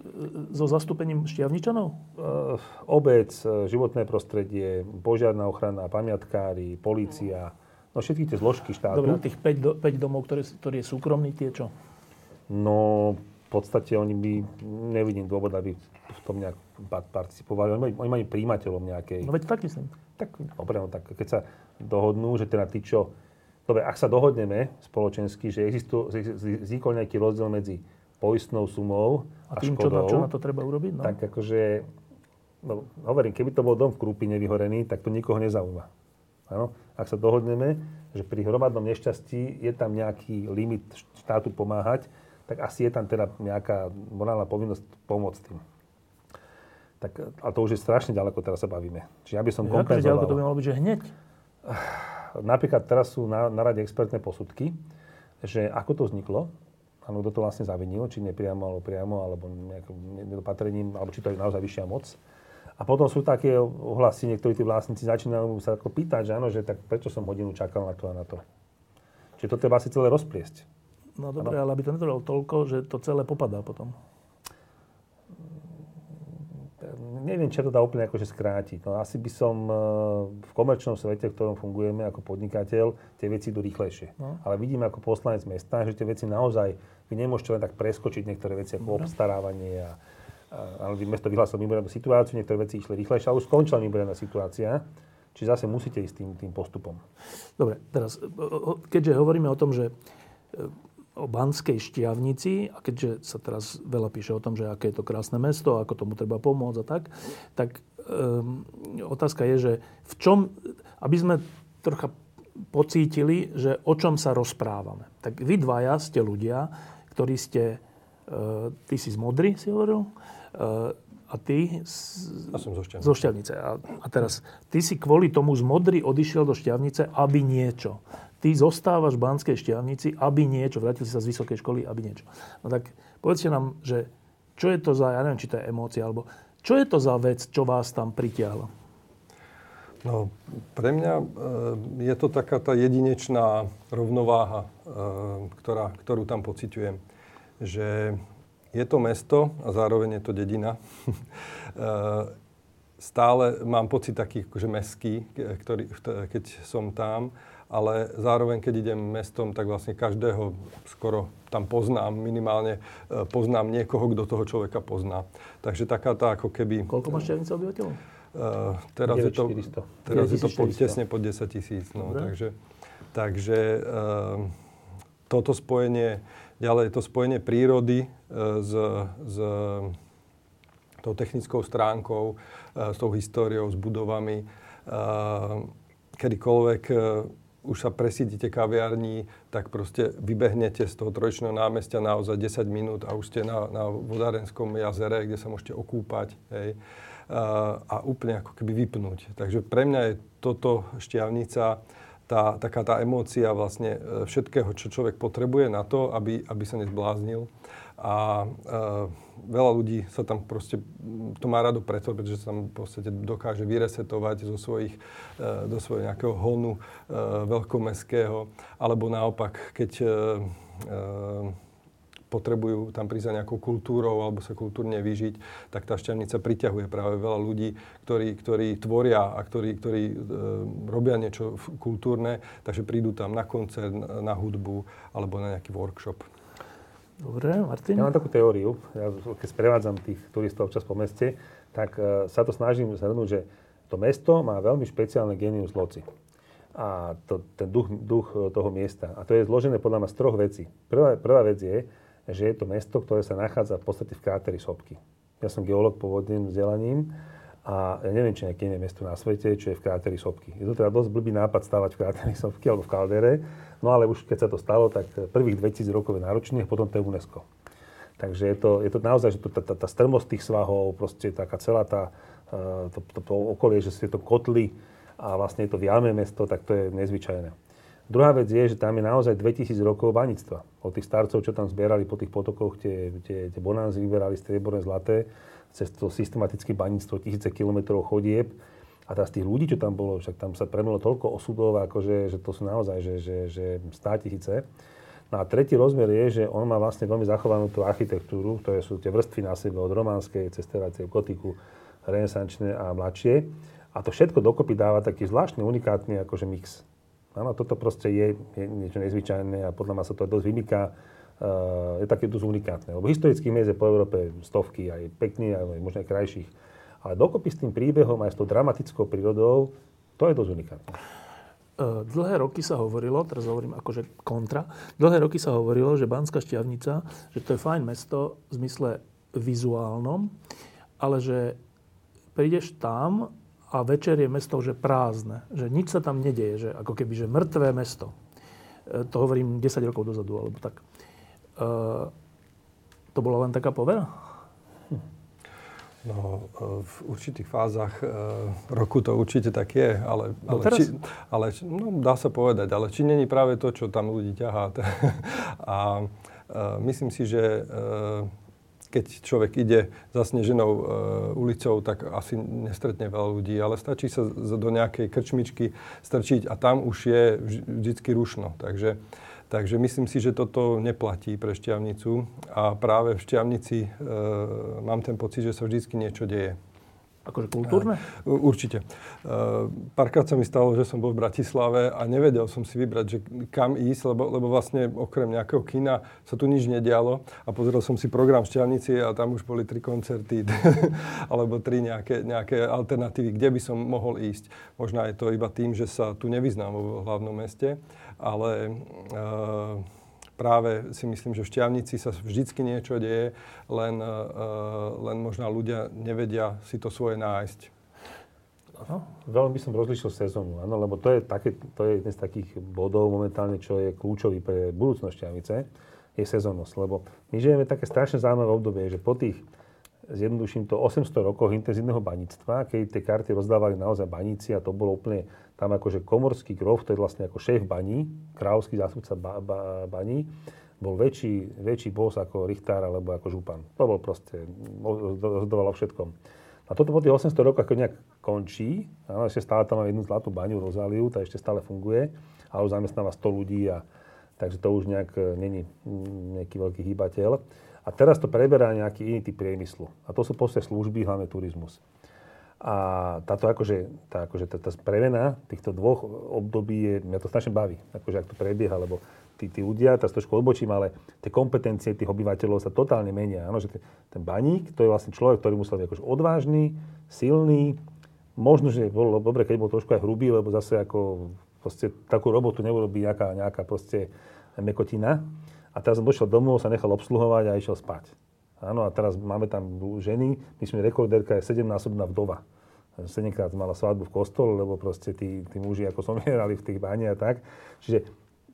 so zastúpením šťavničanov? Uh, obec, životné prostredie, požiarná ochrana, pamiatkári, polícia, no všetky tie zložky štátu. Dobre, tých 5, do, 5 domov, ktoré, ktoré je súkromný, tie čo? No, v podstate oni by, nevidím dôvod, aby v tom nejak participovali. Oni majú príjimateľom nejakej... No veď tak myslím. Tak, dobre, no tak keď sa dohodnú, že teda tí, čo... Dobre, ak sa dohodneme spoločensky, že vznikol nejaký rozdiel medzi poistnou sumou a, a tým, škodou, čo na, čo na to treba urobiť? No? Tak akože, no, hovorím, keby to bol dom v Krúpine vyhorený, tak to nikoho nezaujíma. Ano? Ak sa dohodneme, že pri hromadnom nešťastí je tam nejaký limit štátu pomáhať, tak asi je tam teda nejaká morálna povinnosť pomôcť tým. Tak, a to už je strašne ďaleko, teraz sa bavíme. Čiže ja by som ja, kompenzoval. ďaleko to by malo byť, že hneď? Napríklad teraz sú na, na rade expertné posudky, že ako to vzniklo, áno, kto to vlastne zavinil, či nepriamo alebo priamo, alebo nejakým nedopatrením, alebo či to je naozaj vyššia moc. A potom sú také ohlasy, niektorí tí vlastníci začínajú sa ako pýtať, že áno, že tak prečo som hodinu čakal na to a na to. Čiže to treba si celé rozpliesť. No dobre, ale aby to netrvalo toľko, že to celé popadá potom neviem, čo to dá úplne akože skrátiť. No, asi by som e, v komerčnom svete, v ktorom fungujeme ako podnikateľ, tie veci idú rýchlejšie. No. Ale vidím ako poslanec mesta, že tie veci naozaj, vy nemôžete len tak preskočiť niektoré veci ako Dobre. obstarávanie a, ale mesto vyhlásilo mimoriadnu situáciu, niektoré veci išli rýchlejšie, ale už skončila mimoriadna situácia. Čiže zase musíte ísť tým, tým postupom. Dobre, teraz, keďže hovoríme o tom, že e, o Banskej Štiavnici, a keďže sa teraz veľa píše o tom, že aké je to krásne mesto, ako tomu treba pomôcť a tak, tak um, otázka je, že v čom, aby sme trocha pocítili, že o čom sa rozprávame. Tak vy dvaja ste ľudia, ktorí ste, uh, ty si z Modry, si hovoril, uh, a ty z, ja som zo Šťavnice. Zo šťavnice. A, a teraz, ty si kvôli tomu z Modry odišiel do Šťavnice, aby niečo ty zostávaš v Banskej šťavnici, aby niečo, vrátil si sa z vysokej školy, aby niečo. No tak povedzte nám, že čo je to za, ja neviem, či to je emócia, alebo čo je to za vec, čo vás tam pritiahlo? No, pre mňa e, je to taká tá jedinečná rovnováha, e, ktorá, ktorú tam pociťujem. Že je to mesto a zároveň je to dedina. e, stále mám pocit taký akože meský, ktorý, keď som tam ale zároveň, keď idem mestom, tak vlastne každého skoro tam poznám, minimálne e, poznám niekoho, kto toho človeka pozná. Takže taká tá ako keby... Koľko má Šťavnica obyvateľov? Uh, teraz 9, je to, teraz je to pod, tesne pod 10 tisíc. No, takže takže uh, toto spojenie, ďalej to spojenie prírody uh, s, s tou technickou stránkou, uh, s tou históriou, s budovami, uh, kedykoľvek už sa presídite kaviarní, tak proste vybehnete z toho trojčného námestia naozaj 10 minút a už ste na, na vodárenskom jazere, kde sa môžete okúpať hej, a, a úplne ako keby vypnúť. Takže pre mňa je toto šťavnica, tá, taká tá emócia vlastne e, všetkého, čo človek potrebuje na to, aby, aby sa nezbláznil. A e, veľa ľudí sa tam proste, to má rado preto, pretože sa tam v podstate dokáže vyresetovať zo svojich, e, do svojho nejakého honu e, veľkomestského, alebo naopak, keď e, potrebujú tam prísť za nejakou kultúrou alebo sa kultúrne vyžiť, tak tá šťavnica priťahuje práve veľa ľudí, ktorí, ktorí tvoria a ktorí, ktorí e, robia niečo kultúrne, takže prídu tam na koncert, na hudbu alebo na nejaký workshop. Dobre, Martin? Ja mám takú teóriu, ja keď sprevádzam tých turistov občas po meste, tak uh, sa to snažím zhrnúť, že to mesto má veľmi špeciálne genius loci. A to, ten duch, duch toho miesta. A to je zložené podľa mňa z troch vecí. Prvá, prvá vec je, že je to mesto, ktoré sa nachádza v podstate v kráteri Sopky. Ja som geológ pôvodným vzdelaním a ja neviem, či nejaké iné mesto na svete, čo je v kráteri Sopky. Je to teda dosť blbý nápad stavať v kráteri Sopky alebo v kaldere, no ale už keď sa to stalo, tak prvých 2000 rokov je náročných, potom to je UNESCO. Takže je to, je to naozaj, že to, tá, tá, tá strmosť tých svahov, proste taká celá tá, e, to, to, to okolie, že sú to kotly a vlastne je to viame mesto, tak to je nezvyčajné. Druhá vec je, že tam je naozaj 2000 rokov baníctva. Od tých starcov, čo tam zbierali po tých potokoch, tie, tie, tie bonanzy vyberali strieborné, zlaté, cez to systematické baníctvo, tisíce kilometrov chodieb. A teraz tých ľudí, čo tam bolo, však tam sa premelo toľko osudov, akože, že to sú naozaj že, že, že stá tisíce. No a tretí rozmer je, že on má vlastne veľmi zachovanú tú architektúru, ktoré sú tie vrstvy na sebe od románskej, cez gotiku, renesančné a mladšie. A to všetko dokopy dáva taký zvláštny, unikátny akože mix. Áno, toto proste je, je niečo nezvyčajné a podľa mňa sa to dosť vymyká. Uh, je také dosť unikátne. Lebo historických miest je po Európe stovky, aj pekných, aj možno aj krajších. Ale dokopy s tým príbehom, aj s tou dramatickou prírodou, to je dosť unikátne. Uh, dlhé roky sa hovorilo, teraz hovorím akože kontra, dlhé roky sa hovorilo, že Banská šťavnica, že to je fajn mesto v zmysle vizuálnom, ale že prídeš tam a večer je mesto že prázdne, že nič sa tam nedieje, že ako keby, že mŕtvé mesto. E, to hovorím 10 rokov dozadu, alebo tak. E, to bola len taká povera? No, e, v určitých fázach e, roku to určite tak je, ale, no ale, či, ale no, dá sa povedať, ale či není práve to, čo tam ľudí ťahá. a myslím si, že keď človek ide zasneženou e, ulicou, tak asi nestretne veľa ľudí, ale stačí sa do nejakej krčmičky strčiť a tam už je vždycky rušno. Takže, takže myslím si, že toto neplatí pre šťavnicu a práve v šťavnici e, mám ten pocit, že sa vždycky niečo deje. Akože kultúrne? Určite. Párkrát sa mi stalo, že som bol v Bratislave a nevedel som si vybrať, že kam ísť, lebo, lebo vlastne okrem nejakého kina sa tu nič nedialo a pozrel som si program Šťavnici a tam už boli tri koncerty alebo tri nejaké, nejaké alternatívy, kde by som mohol ísť. Možno je to iba tým, že sa tu nevyznám vo hlavnom meste, ale uh, práve si myslím, že v Šťavnici sa vždycky niečo deje, len, uh, len možno ľudia nevedia si to svoje nájsť. Aha. Veľmi by som rozlišil sezónu, áno, lebo to je, také, to je jeden z takých bodov momentálne, čo je kľúčový pre budúcnosť Šťavnice, je sezónnosť. Lebo my žijeme také strašne zaujímavé obdobie, že po tých zjednoduším to 800 rokov intenzívneho baníctva, keď tie karty rozdávali naozaj baníci a to bolo úplne tam akože komorský grof, to je vlastne ako šéf baní, kráľovský zástupca ba, ba, baní, bol väčší, väčší boss ako Richtár alebo ako Župan. To bol proste, rozhodoval o všetkom. A toto po tých 800 rokoch ako nejak končí, áno, ešte stále tam má jednu zlatú baňu, Rozáliu, tá ešte stále funguje, ale už zamestnáva 100 ľudí a takže to už nejak e, není mm, nejaký veľký hýbateľ. A teraz to preberá nejaký iný typ priemyslu. A to sú proste služby, hlavne turizmus. A táto akože, tá, akože tá, tá premena týchto dvoch období je, mňa to strašne baví, akože ak to prebieha, lebo tí, tí ľudia, teraz trošku odbočím, ale tie kompetencie tých obyvateľov sa totálne menia. Áno, že ten, baník, to je vlastne človek, ktorý musel byť akože odvážny, silný, možno, že bolo dobre, keď bol trošku aj hrubý, lebo zase ako proste takú robotu neurobí nejaká, nejaká proste mekotina. A teraz som došiel domov, sa nechal obsluhovať a išiel spať. Áno, a teraz máme tam ženy, myslím, rekordérka je 7-násobná vdova. 7 krát mala svadbu v kostole, lebo proste tí, tí muži ako somierali v tých báni a tak. Čiže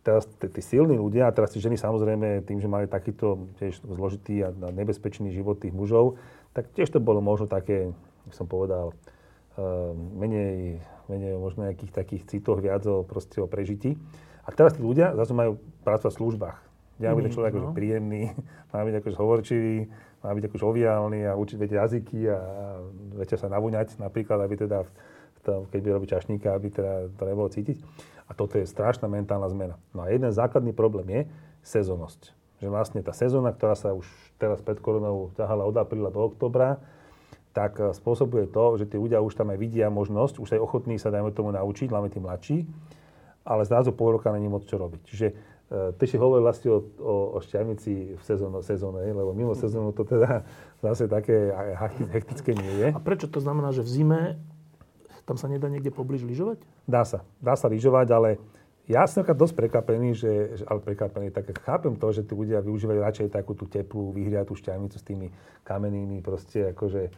teraz tí silní ľudia, a teraz tí ženy samozrejme tým, že mali takýto tiež zložitý a nebezpečný život tých mužov, tak tiež to bolo možno také, jak som povedal, uh, menej, menej možno nejakých takých citoch viac o, proste o prežití. A teraz tí ľudia zase majú pracovať v službách byť mm, človek no. akože príjemný, má byť akože hovorčivý, má byť akože oviálny a učiť vedieť jazyky a večer sa navúňať napríklad, aby teda keď by robiť čašníka, aby teda to nebolo cítiť. A toto je strašná mentálna zmena. No a jeden základný problém je sezónnosť. že vlastne tá sezóna, ktorá sa už teraz pred koronou ťahala od apríla do oktobra, tak e, spôsobuje to, že tí ľudia už tam aj vidia možnosť, už aj ochotní sa, dajme tomu, naučiť, hlavne tí mladší, ale zrazu pol roka není moc čo robiť. Čiže ty si hovoril vlastne o, o, o šťavnici v sezóne, sezóne, lebo mimo sezónu to teda zase také hektické nie je. A prečo to znamená, že v zime tam sa nedá niekde pobliž lyžovať? Dá sa. Dá sa lyžovať, ale ja som dosť prekvapený, že, ale prekvapený, tak chápem to, že tí ľudia využívajú radšej takú tú teplú, vyhriatú šťavnicu s tými kamennými proste akože e,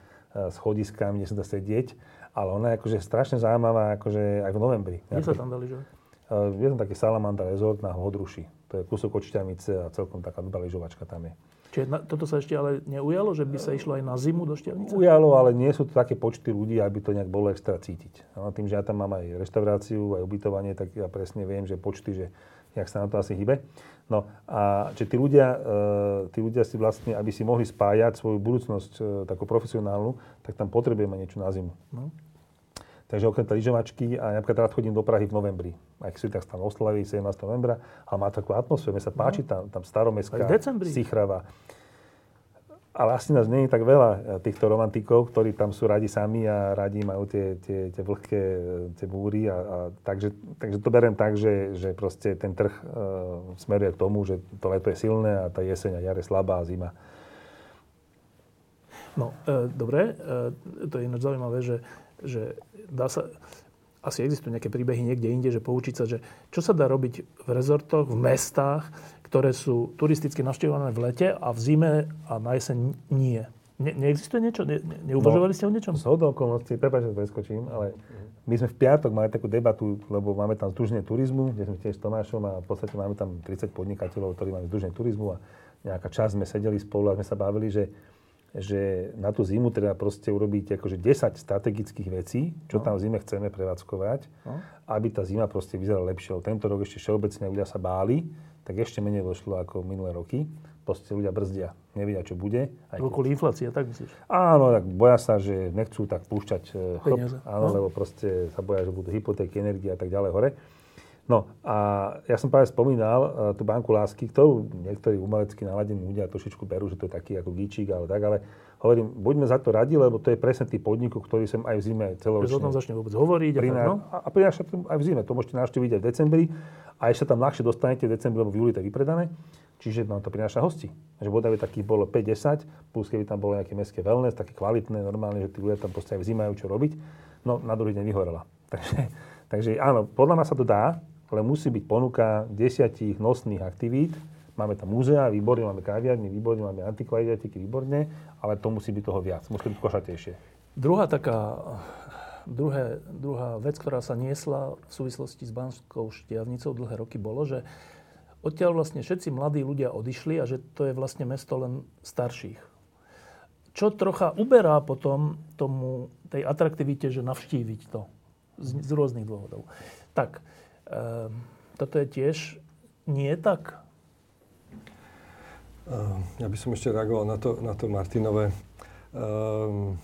schodiskami, kde sa dá sedieť. Ale ona je akože strašne zaujímavá akože aj v novembri. Kde sa tam dá lyžovať? Je tam taký Salamander Resort na Hodruši. To je kúsok od Šťavnice a celkom taká dobrá lyžovačka tam je. Čiže na, toto sa ešte ale neujalo, že by sa išlo aj na zimu do Šťavnice? Ujalo, ale nie sú to také počty ľudí, aby to nejak bolo extra cítiť. A tým, že ja tam mám aj reštauráciu, aj ubytovanie, tak ja presne viem, že počty, že jak sa na to asi hybe. No a že tí ľudia, e, tí ľudia si vlastne, aby si mohli spájať svoju budúcnosť e, takú profesionálnu, tak tam potrebujeme niečo na zimu. No. Takže okrem tej lyžovačky, a napríklad rád chodím do Prahy v novembri. Aj si tak tam oslaví 17. novembra, ale má takú atmosféru, mne sa páči tam, tam staromestská, Sichrava. Ale asi nás nie je tak veľa eh, týchto romantikov, ktorí tam sú radi sami a radi majú tie, tie, tie vlhké eh, tie múry. A, a, takže, takže to beriem tak, že, že proste ten trh e, smeruje k tomu, že to leto je silné a tá jeseň a jar je slabá a zima. No, e, dobre, e, to je ináč zaujímavé, že že dá sa, asi existujú nejaké príbehy niekde inde, že poučiť sa, že čo sa dá robiť v rezortoch, v mestách, ktoré sú turisticky navštevované v lete a v zime a na jeseň nie. Ne, neexistuje niečo? Ne, ne, neuvažovali no, ste o niečom? Z okolností, prepáč, že preskočím, ale my sme v piatok mali takú debatu, lebo máme tam združenie turizmu, kde sme tiež s Tomášom a v podstate máme tam 30 podnikateľov, ktorí máme združenie turizmu a nejaká čas sme sedeli spolu a sme sa bavili, že že na tú zimu treba proste urobiť akože 10 strategických vecí, čo no. tam v zime chceme prevádzkovať, no. aby tá zima proste vyzerala lepšie. Tento rok ešte všeobecne ľudia sa báli, tak ešte menej došlo ako minulé roky. Proste ľudia brzdia, nevedia, čo bude. Aj Kvôli inflácie, tak myslíš? Áno, tak boja sa, že nechcú tak púšťať e, chlop, áno, no. lebo proste sa boja, že budú hypotéky, energie a tak ďalej hore. No a ja som práve spomínal uh, tú banku lásky, ktorú niektorí umelecky naladení ľudia trošičku berú, že to je taký ako gíčik, ale tak, ale hovorím, buďme za to radi, lebo to je presne tý podnik, ktorý sem aj v zime celoročne... O tom začne vôbec hovoriť. Priná... No? A, a prináša aj v zime. To môžete navštíviť aj v decembri a ešte tam ľahšie dostanete v decembri, lebo v júli to je vypredané. Čiže nám to prináša hosti. Že bodavie takých bolo 5-10, plus keby tam bolo nejaké mestské wellness, také kvalitné, normálne, že tí ľudia tam proste aj v zime majú čo robiť. No, na druhý deň vyhorela. Takže, takže áno, podľa mňa sa to dá, ale musí byť ponuka desiatich nosných aktivít. Máme tam múzea, výborne, máme kaviarny, výborne, máme antikvariatiky, výborne, ale to musí byť toho viac, musí byť košatejšie. Druhá taká, druhé, druhá vec, ktorá sa niesla v súvislosti s Banskou štiavnicou dlhé roky, bolo, že odtiaľ vlastne všetci mladí ľudia odišli a že to je vlastne mesto len starších. Čo trocha uberá potom tomu, tej atraktivite, že navštíviť to z, z rôznych dôvodov. Tak, toto je tiež nie tak? Ehm, ja by som ešte reagoval na to, na to Martinové. Um,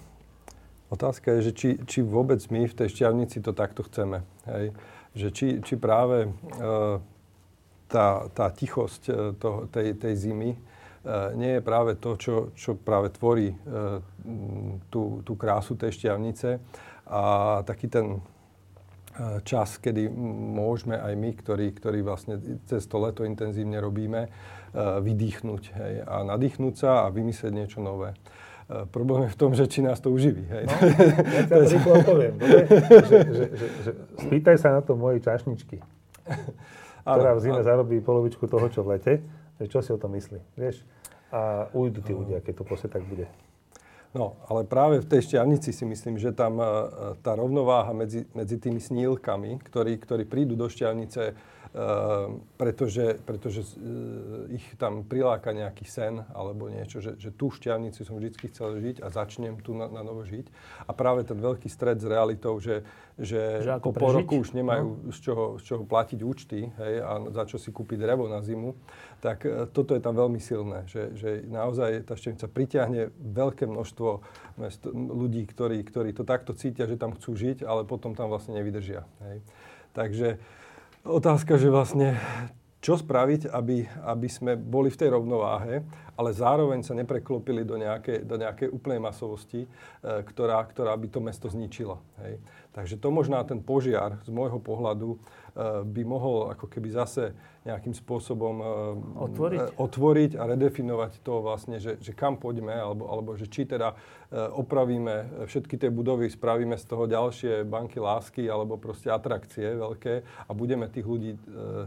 otázka je, že či, či vôbec my v tej šťavnici to takto chceme. Hej? Že či, či práve uh, tá, tá tichosť uh, to, tej, tej zimy uh, nie je práve to, čo, čo práve tvorí uh, tú, tú krásu tej šťavnice a taký ten čas, kedy môžeme aj my, ktorí, ktorí vlastne cez to leto intenzívne robíme, eh, vydýchnuť hej, a nadýchnúť sa a vymyslieť niečo nové. Uh, problém je v tom, že či nás to uživí. Hej. No, ja ťa rýchlo poviem. že, že, že, že, spýtaj sa na to mojej čašničky, ktorá v zime zarobí polovičku toho, čo v lete. Že čo si o tom myslí? Vieš? A ujdu tí ľudia, keď to proste tak bude. No, ale práve v tej šťavnici si myslím, že tam e, tá rovnováha medzi, medzi tými snílkami, ktorí, ktorí prídu do šťavnice, pretože, pretože eh, ich tam priláka nejaký sen alebo niečo, že, že tú šťavnicu som vždy chcel žiť a začnem tu na, na novo žiť. A práve ten veľký stred s realitou, že, že, že po, po roku už nemajú no. z, čoho, z čoho platiť účty hej, a za čo si kúpiť drevo na zimu, tak eh, toto je tam veľmi silné, že, že naozaj tá šťavnica pritiahne veľké množstvo ľudí, ktorí, ktorí to takto cítia, že tam chcú žiť, ale potom tam vlastne nevydržia. Hej. Takže Otázka, že vlastne čo spraviť, aby, aby sme boli v tej rovnováhe, ale zároveň sa nepreklopili do nejakej, do nejakej úplnej masovosti, e, ktorá, ktorá by to mesto zničila. Hej. Takže to možná ten požiar z môjho pohľadu Eh, by mohol ako keby zase nejakým spôsobom eh, otvoriť, eh, otvoriť a redefinovať to vlastne, že, že kam poďme, alebo, alebo že či teda opravíme všetky tie budovy, spravíme z toho ďalšie banky lásky alebo proste atrakcie veľké a budeme tých ľudí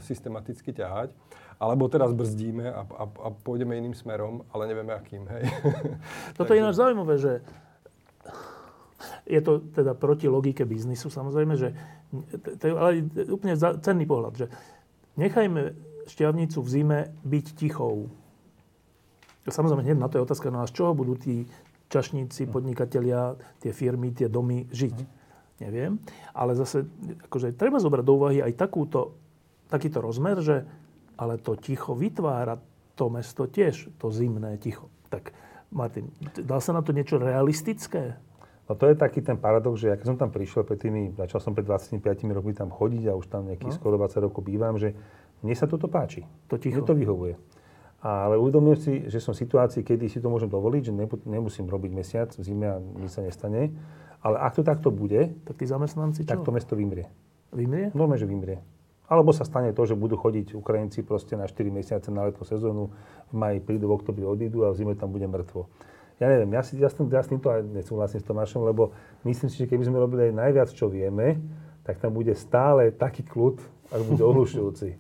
systematicky ťahať. Alebo teraz brzdíme a, a, a pôjdeme iným smerom, ale nevieme akým. Hej. Toto je ináč zaujímavé, že je to teda proti logike biznisu samozrejme, že to je ale úplne cenný pohľad, že nechajme šťavnicu v zime byť tichou. Samozrejme, hneď na to je otázka, no a z čoho budú tí čašníci, podnikatelia, tie firmy, tie domy žiť? Neviem. Ale zase, akože treba zobrať do úvahy aj takúto, takýto rozmer, že ale to ticho vytvára to mesto tiež, to zimné ticho. Tak Martin, dá sa na to niečo realistické? No to je taký ten paradox, že ja keď som tam prišiel pred tými, začal som pred 25 rokmi tam chodiť a už tam nejakých no. skoro 20 rokov bývam, že mne sa toto páči. To ticho. Mne to vyhovuje. Ale uvedomujem si, že som v situácii, kedy si to môžem dovoliť, že nemusím robiť mesiac v zime a nič sa nestane. Ale ak to takto bude, tak tí zamestnanci čo? tak to mesto vymrie. Vymrie? Normálne, že vymrie. Alebo sa stane to, že budú chodiť Ukrajinci proste na 4 mesiace na letnú sezónu, v maji prídu, v oktobri odídu a v zime tam bude mŕtvo ja neviem, ja, si, ja, s, ja s týmto aj nesúhlasím s Tomášom, lebo myslím si, že keby sme robili aj najviac, čo vieme, tak tam bude stále taký kľud, ak bude ohlušujúci e,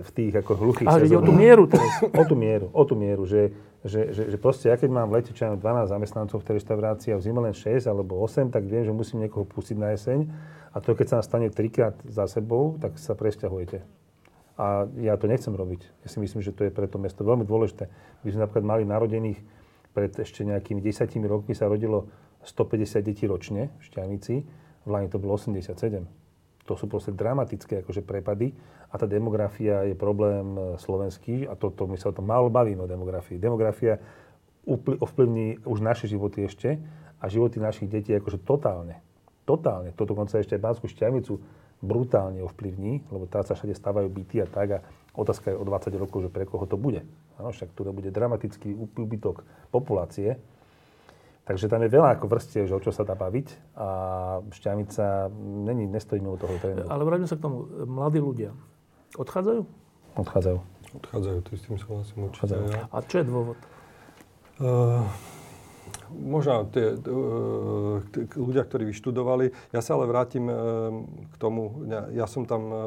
v tých ako hluchých Ale ide o tú mieru teraz. O tú mieru, o tú mieru, že, že, že, že proste ja keď mám v lete čo 12 zamestnancov v tej reštaurácii a v zime len 6 alebo 8, tak viem, že musím niekoho pustiť na jeseň a to keď sa stane trikrát za sebou, tak sa presťahujete. A ja to nechcem robiť. Ja si myslím, že to je pre to mesto veľmi dôležité. My sme napríklad mali narodených pred ešte nejakými desiatimi rokmi sa rodilo 150 detí ročne v Šťavnici, v Lani to bolo 87. To sú proste dramatické akože prepady a tá demografia je problém e, slovenský a toto my sa o tom málo bavíme o demografii. Demografia ovplyvní už naše životy ešte a životy našich detí akože totálne. Totálne. Toto dokonca ešte aj Banskú Šťavnicu brutálne ovplyvní, lebo tá sa všade stávajú byty a tak a otázka je o 20 rokov, že pre koho to bude. Ano, však tu bude dramatický úbytok populácie. Takže tam je veľa ako vrstiev, že o čo sa dá baviť a Šťavnica není, nestojí mimo toho trendu. Ale vráťme sa k tomu. Mladí ľudia odchádzajú? Odchádzajú. Odchádzajú, ty s tým súhlasím určite. A čo je dôvod? Uh, možno tie, uh, ľudia, ktorí vyštudovali. Ja sa ale vrátim uh, k tomu. Ja, ja som tam uh,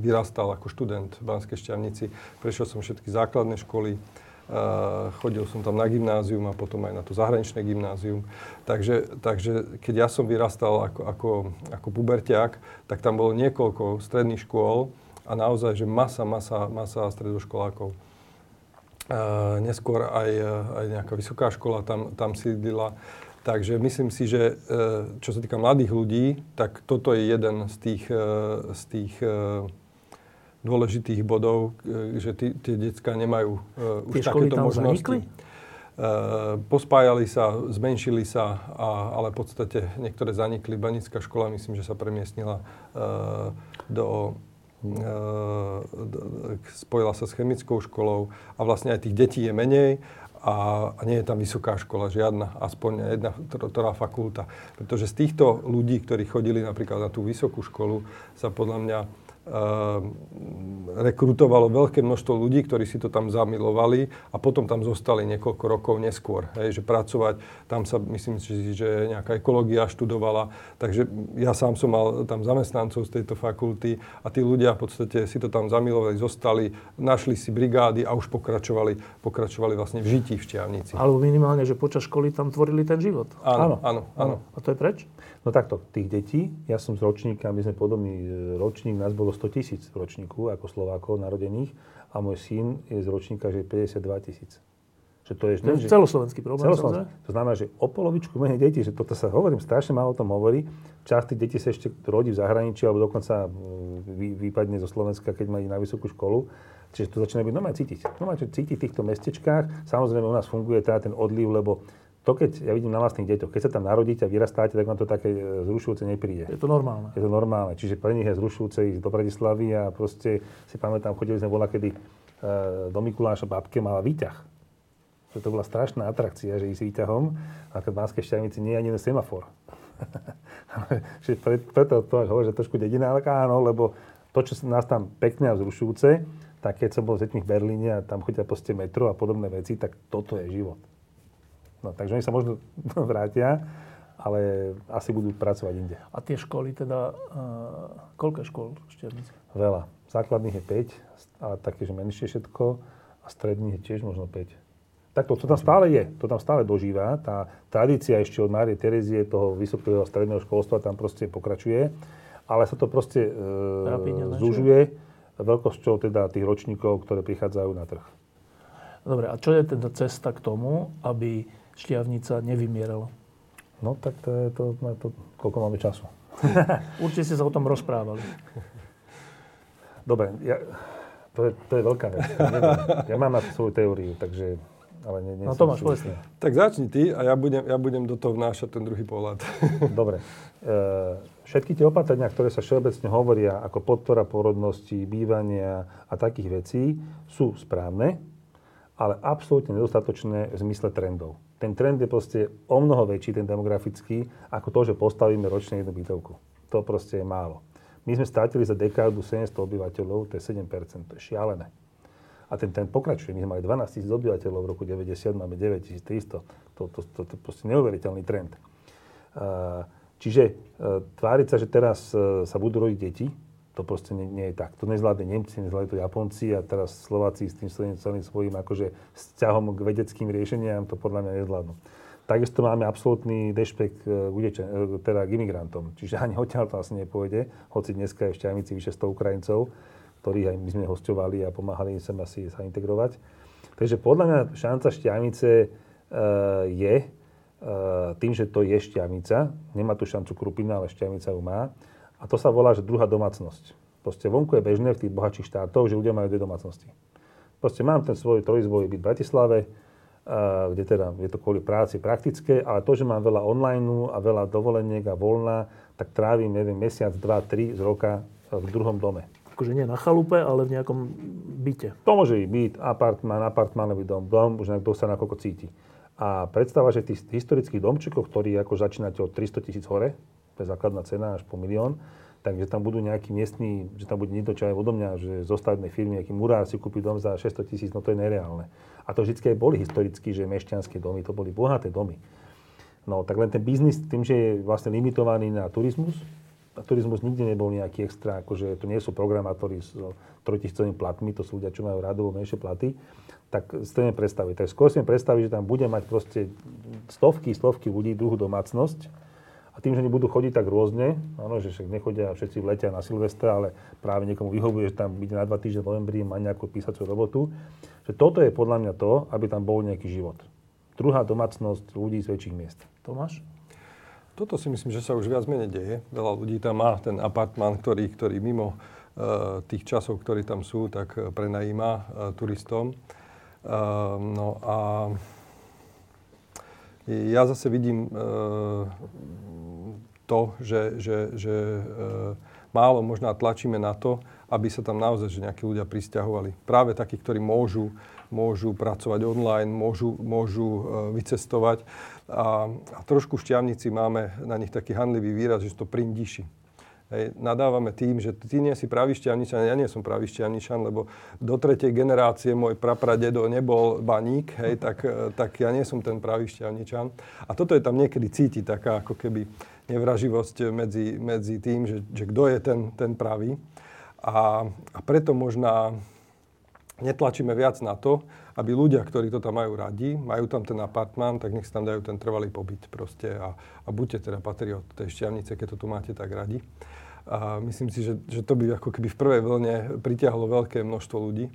vyrastal ako študent v Banskej Šťavnici. Prešiel som všetky základné školy. Chodil som tam na gymnázium a potom aj na to zahraničné gymnázium. Takže, takže keď ja som vyrastal ako, ako, ako puberťák, tak tam bolo niekoľko stredných škôl a naozaj, že masa, masa, masa stredoškolákov neskôr aj, aj nejaká vysoká škola tam, tam sídlila. Takže myslím si, že e, čo sa týka mladých ľudí, tak toto je jeden z tých, e, z tých e, dôležitých bodov, že tí, tie detská nemajú už tie takéto možnosti. Zanikli? Pospájali sa, zmenšili sa, a, ale v podstate niektoré zanikli. Banická škola myslím, že sa premiestnila do spojila sa s chemickou školou a vlastne aj tých detí je menej a, a nie je tam vysoká škola, žiadna, aspoň jedna, ktorá fakulta. Pretože z týchto ľudí, ktorí chodili napríklad na tú vysokú školu, sa podľa mňa Ehm, rekrutovalo veľké množstvo ľudí, ktorí si to tam zamilovali a potom tam zostali niekoľko rokov neskôr. Hej, že pracovať, tam sa myslím si, že nejaká ekológia študovala, takže ja sám som mal tam zamestnancov z tejto fakulty a tí ľudia v podstate si to tam zamilovali, zostali, našli si brigády a už pokračovali, pokračovali vlastne v žití v Šťavnici. Alebo minimálne, že počas školy tam tvorili ten život. Áno, áno, áno. áno. A to je preč? No takto, tých detí, ja som z ročníka, my sme podobný e, ročník, nás bolo 100 tisíc v ročníku ako Slovákov narodených a môj syn je z ročníka, že 52 tisíc. Že to je, to je celoslovenský problém. Celoslovenský. To znamená, že o polovičku menej detí, že toto sa hovorím, strašne málo o tom hovorí. Časť tých detí sa ešte rodí v zahraničí alebo dokonca vy, vypadne zo Slovenska, keď majú na vysokú školu. Čiže to začína byť normálne cítiť. Normálne cítiť v týchto mestečkách. Samozrejme u nás funguje teda ten odliv, lebo to keď ja vidím na vlastných deťoch, keď sa tam narodíte a vyrastáte, tak vám to také e, zrušujúce nepríde. Je to normálne. Je to normálne. Čiže pre nich je zrušujúce ísť do Bratislavy a proste si pamätám, chodili sme bola, kedy e, do Mikuláša babke mala výťah. Že to bola strašná atrakcia, že ísť výťahom a v Banskej Šťavnici nie je ani semafor. pre, preto to hovorí, že trošku dedinálka, áno, lebo to, čo nás tam pekne a vzrušujúce, tak keď som bol deťmi v Berlíne a tam chodia proste metro a podobné veci, tak toto je život. No, takže oni sa možno vrátia, ale asi budú pracovať inde. A tie školy teda, uh, koľko škôl v Štiavnici? Veľa. Základných je 5, ale také, že menšie všetko. A stredných je tiež možno 5. Tak to, tam stále je, to tam stále dožíva. Tá tradícia ešte od Márie Terezie, toho vysokého stredného školstva tam proste pokračuje. Ale sa to proste e, zúžuje veľkosťou teda tých ročníkov, ktoré prichádzajú na trh. Dobre, a čo je teda cesta k tomu, aby šťavnica nevymierala? No tak to je to, to koľko máme času. Určite ste sa o tom rozprávali. Dobre, ja, to, je, to je veľká vec. Ja mám na to svoju teóriu, takže... Ale nie, nie no Tomáš, povedz Tak začni ty a ja budem, ja budem do toho vnášať ten druhý pohľad. Dobre. E, všetky tie opatrenia, ktoré sa všeobecne hovoria ako podpora porodnosti, bývania a takých vecí, sú správne, ale absolútne nedostatočné v zmysle trendov. Ten trend je proste o mnoho väčší, ten demografický, ako to, že postavíme ročne jednu bytovku. To proste je málo. My sme stratili za dekádu 700 obyvateľov, to je 7%, to je šialené. A ten trend pokračuje. My sme mali 12 000 obyvateľov, v roku 90 máme 9300. To, to, to, to je proste neuveriteľný trend. Čiže tváriť sa, že teraz e, sa budú rodiť deti, to proste nie, nie je tak. To nezvládne Nemci, nezvládne to Japonci a teraz Slováci s tým celým, celým svojím akože vzťahom k vedeckým riešeniam to podľa mňa nezvládnu. Takisto máme absolútny dešpekt k, e, teda k imigrantom. Čiže ani odtiaľ to asi nepôjde, hoci dneska je v Šťavnici vyše 100 Ukrajincov, ktorých aj my sme hostovali a pomáhali im sem asi sa integrovať. Takže podľa mňa šanca Šťavnice e, je e, tým, že to je Šťavnica, nemá tu šancu Krupina, ale Šťavnica ju má, a to sa volá, že druhá domácnosť. Proste vonku je bežné v tých bohatších štátoch, že ľudia majú dve domácnosti. Proste mám ten svoj trojizbový byt v Bratislave, kde teda je to kvôli práci praktické, ale to, že mám veľa online a veľa dovoleniek a voľna, tak trávim, neviem, mesiac, dva, tri z roka v druhom dome. Akože nie na chalupe, ale v nejakom byte. To môže byť byt, apartmán, apartmánový dom, dom, už kto sa nakoľko cíti. A predstava, že tých historických domčekov, ktorí ako začínate od 300 tisíc hore, to je základná cena až po milión, takže tam budú nejakí miestní, že tam bude niekto, čo aj odo mňa, že zo stavebnej firmy, nejaký murár si kúpi dom za 600 tisíc, no to je nereálne. A to vždy aj boli historicky, že mešťanské domy, to boli bohaté domy. No tak len ten biznis tým, že je vlastne limitovaný na turizmus, a turizmus nikdy nebol nejaký extra, akože to nie sú programátori s trojtisícovými platmi, to sú ľudia, čo majú radovo menšie platy, tak si to predstaviť. Tak skôr si predstaviť, že tam bude mať proste stovky, stovky ľudí, druhú domácnosť, tým, že oni budú chodiť tak rôzne, áno, že však nechodia všetci v lete na Silvestra, ale práve niekomu vyhovuje, že tam byť na dva týždne v novembri má nejakú písaciu robotu, že toto je podľa mňa to, aby tam bol nejaký život. Druhá domácnosť ľudí z väčších miest. Tomáš? Toto si myslím, že sa už viac menej deje. Veľa ľudí tam má ten apartmán, ktorý, ktorý mimo uh, tých časov, ktorí tam sú, tak e, prenajíma uh, turistom. Uh, no a ja zase vidím to, že, že, že e, málo možná tlačíme na to, aby sa tam naozaj že nejakí ľudia pristahovali. Práve takí, ktorí môžu, môžu pracovať online, môžu, môžu e, vycestovať. A, a trošku v šťavnici máme na nich taký handlivý výraz, že to prindiši. Hej, nadávame tým, že ty nie si pravý šťavničan, ja nie som pravý šťavničan, lebo do tretej generácie môj prapradedo nebol baník, hej, tak, e, tak ja nie som ten pravý šťavničan. A toto je tam niekedy cítiť, taká ako keby nevraživosť medzi, medzi tým, že, že kto je ten, ten pravý. A, a preto možná netlačíme viac na to, aby ľudia, ktorí to tam majú radi, majú tam ten apartmán, tak nech si tam dajú ten trvalý pobyt proste a, a buďte teda patriot tej šťavnice, keď to tu máte tak radi. A myslím si, že, že to by ako keby v prvej vlne pritiahlo veľké množstvo ľudí.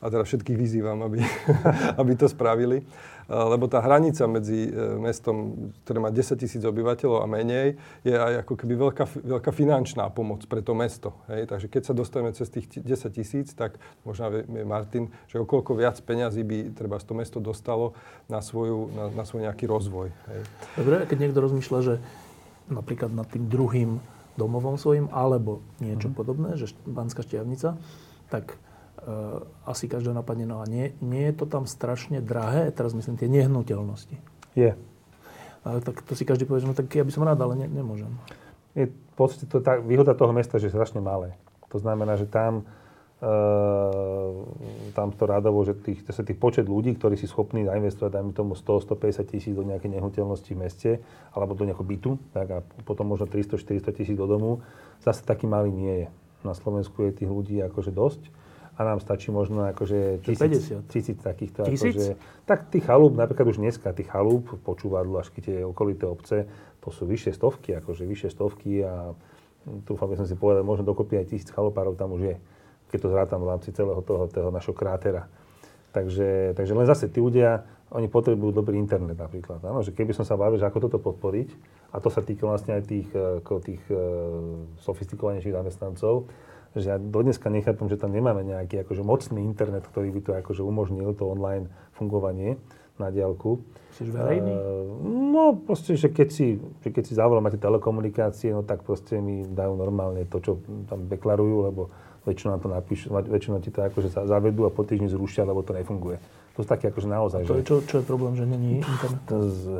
A teda všetkých vyzývam, aby, aby to spravili. Lebo tá hranica medzi e, mestom, ktoré má 10 tisíc obyvateľov a menej, je aj ako keby veľká, veľká finančná pomoc pre to mesto. Hej? Takže keď sa dostaneme cez tých 10 tisíc, tak možno vie Martin, že okolko viac peňazí by treba to mesto dostalo na, svoju, na, na svoj nejaký rozvoj. Hej? Dobre, keď niekto rozmýšľa, že napríklad nad tým druhým domovom svojim, alebo niečo mm-hmm. podobné, že Banská šťavnica, tak asi každého napadne, no a nie, nie je to tam strašne drahé, teraz myslím tie nehnuteľnosti. Je. Ale tak to si každý povie, že no tak ja by som rád, ale ne, nemôžem. Je v podstate to tá výhoda toho mesta, že je strašne malé. To znamená, že tam Uh, tam to rádovo, že tých, sa tých počet ľudí, ktorí si schopní zainvestovať, dajme tomu 100-150 tisíc do nejakej nehnuteľnosti v meste, alebo do nejakého bytu, tak a potom možno 300-400 tisíc do domu, zase taký malý nie je. Na Slovensku je tých ľudí akože dosť a nám stačí možno akože tisíc, tisíc takýchto. Tisíc? Akože, tak tých chalúb, napríklad už dneska tých chalúb, počúvadlo až tie okolité obce, to sú vyššie stovky, akože vyššie stovky a tu by som si povedal, možno dokopy aj tisíc chalopárov tam už je, keď to zrátam v rámci celého toho, toho našho krátera. Takže, takže len zase tí ľudia, oni potrebujú dobrý internet napríklad. Áno, že keby som sa bavil, že ako toto podporiť, a to sa týka vlastne aj tých, ako tých uh, sofistikovanejších zamestnancov, že ja dodneska nechápem, že tam nemáme nejaký akože mocný internet, ktorý by to akože umožnil, to online fungovanie na diálku. Myslíš verejný? Uh, no, proste, že keď si, že keď si zavolám máte telekomunikácie, no tak proste mi dajú normálne to, čo tam deklarujú, lebo väčšinou to napíšu, väčšinou ti to akože zavedú a po týždni zrušia, lebo to nefunguje. To sú také akože naozaj, a to. Je, čo, čo je problém, že není internet?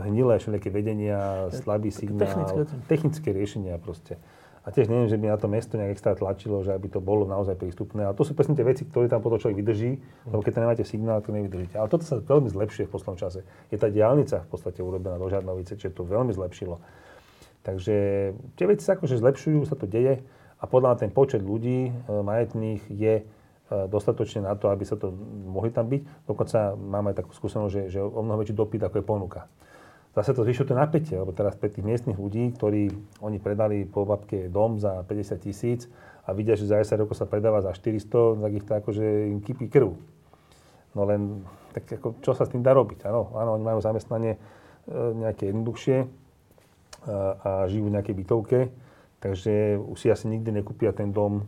Zhnilé všelijaké vedenia, slabý signál, technické, technické riešenia proste. A tiež neviem, že by na to mesto nejak extra tlačilo, že aby to bolo naozaj prístupné. A to sú presne tie veci, ktoré tam potom človek vydrží, lebo keď tam nemáte signál, to nevydržíte. Ale toto sa veľmi zlepšuje v poslednom čase. Je tá diálnica v podstate urobená do Žarnovice, čiže to veľmi zlepšilo. Takže tie veci sa akože zlepšujú, sa to deje a podľa ten počet ľudí e, majetných je e, dostatočne na to, aby sa to mohli tam byť. Dokonca máme takú skúsenosť, že, že o mnoho väčší dopyt, ako je ponuka zase to zvyšuje to napätie, lebo teraz pre tých miestnych ľudí, ktorí oni predali po babke dom za 50 tisíc a vidia, že za 10 rokov sa predáva za 400, tak ich to akože im kypí krv. No len, tak ako, čo sa s tým dá robiť? Áno, áno oni majú zamestnanie e, nejaké jednoduchšie a, a žijú v nejakej bytovke, takže už si asi nikdy nekúpia ten dom,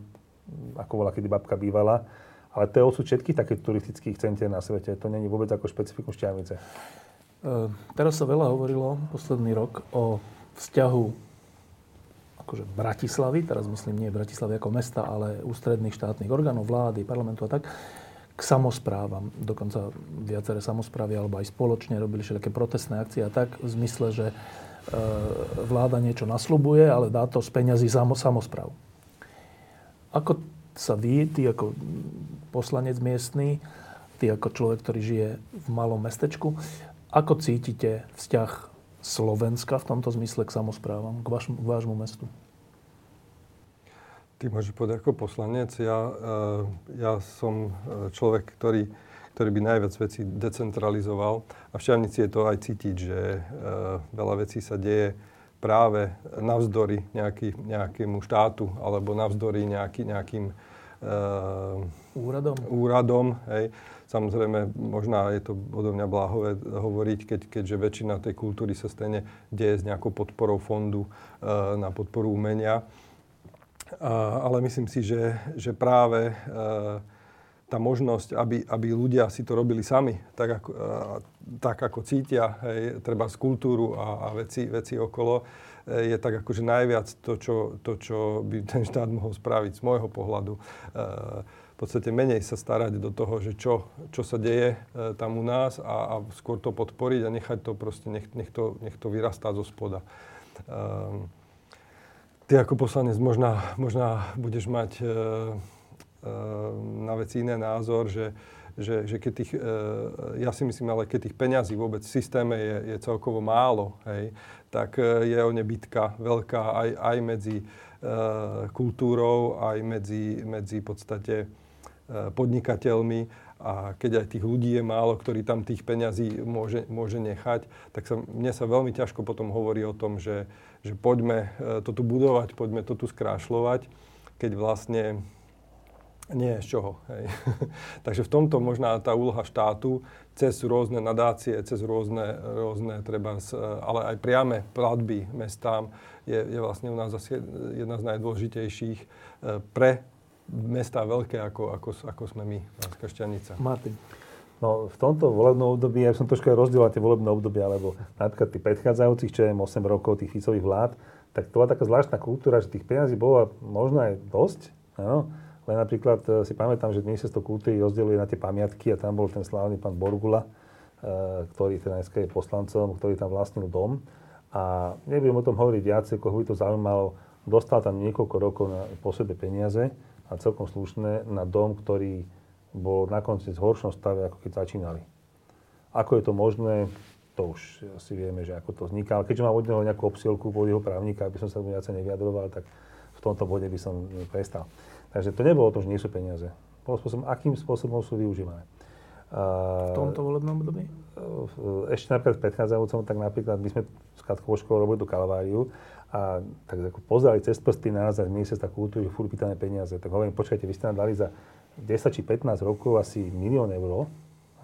ako bola kedy babka bývala. Ale to je osud všetkých takých turistických centier na svete. To není vôbec ako špecifikum Šťavnice. E, teraz sa veľa hovorilo posledný rok o vzťahu akože Bratislavy, teraz myslím nie Bratislavy ako mesta, ale ústredných štátnych orgánov, vlády, parlamentu a tak, k samozprávam. Dokonca viaceré samozprávy alebo aj spoločne robili všetké protestné akcie a tak v zmysle, že e, vláda niečo nasľubuje, ale dá to z peňazí samozpráv. Ako sa vy, ty ako poslanec miestny, ty ako človek, ktorý žije v malom mestečku, ako cítite vzťah Slovenska v tomto zmysle k samozprávam, k, vaš, k vášmu mestu? Ty môžeš povedať ako poslanec. Ja, eh, ja som eh, človek, ktorý, ktorý by najviac vecí decentralizoval. A v Šťavnici je to aj cítiť, že eh, veľa vecí sa deje práve navzdory nejaký, nejakému štátu alebo navzdory nejaký, nejakým úradom. úradom hej. Samozrejme, možná je to odo mňa bláhové hovoriť, keď, keďže väčšina tej kultúry sa stane deje s nejakou podporou fondu e, na podporu umenia. A, ale myslím si, že, že práve e, tá možnosť, aby, aby ľudia si to robili sami, tak ako, a, tak ako cítia, hej, treba z kultúru a, a veci, veci okolo, e, je tak akože najviac to čo, to, čo by ten štát mohol spraviť z môjho pohľadu. E, podstate menej sa starať do toho, že čo, čo sa deje e, tam u nás a, a skôr to podporiť a nechať to proste, nech, nech, to, nech to vyrastá zo spoda. Um, ty ako poslanec možná, možná budeš mať e, e, na veci iné názor, že, že, že keď tých, e, ja si myslím, ale keď tých peňazí vôbec v systéme je, je celkovo málo, hej, tak e, je o ne bitka veľká aj, aj medzi e, kultúrou, aj medzi, medzi podstate podnikateľmi a keď aj tých ľudí je málo, ktorí tam tých peňazí môže, môže nechať, tak sa, mne sa veľmi ťažko potom hovorí o tom, že, že poďme eh, to tu budovať, poďme to tu skrášľovať, keď vlastne Nie, z čoho. Hej. Takže v tomto možná tá úloha štátu cez rôzne nadácie, cez rôzne, rôzne treba, ale aj priame platby mestám je, je vlastne u nás asi jedna z najdôležitejších e, pre mestá veľké, ako, ako, ako sme my, Banská Šťanica. Martin. No, v tomto volebnom období, ja som trošku rozdielal tie volebné obdobia, lebo napríklad tých predchádzajúcich, čo je 8 rokov tých Ficových vlád, tak to bola taká zvláštna kultúra, že tých peniazí bolo možno aj dosť, áno, len napríklad e, si pamätám, že ministerstvo kultúry rozdeluje na tie pamiatky a tam bol ten slávny pán Borgula, e, ktorý teda dneska je poslancom, ktorý tam vlastnil dom. A nebudem o tom hovoriť viac, koho by to zaujímalo. Dostal tam niekoľko rokov na, po sebe peniaze a celkom slušné na dom, ktorý bol na konci v horšom stave, ako keď začínali. Ako je to možné, to už si vieme, že ako to vzniká. Ale keďže mám od neho nejakú obsielku, pod jeho právnika, aby som sa viacej nevyjadroval, tak v tomto bode by som prestal. Takže to nebolo o tom, že nie sú peniaze. Bolo spôsobom, akým spôsobom sú využívané. V tomto volebnom období? Ešte napríklad v predchádzajúcom, tak napríklad my sme s Katkovou školou robili tú kalváriu a tak ako pozerali cez prsty nás a ministerstva kultúry, furt pýtané peniaze. Tak hovorím, počkajte, vy ste nám dali za 10 či 15 rokov asi milión eur.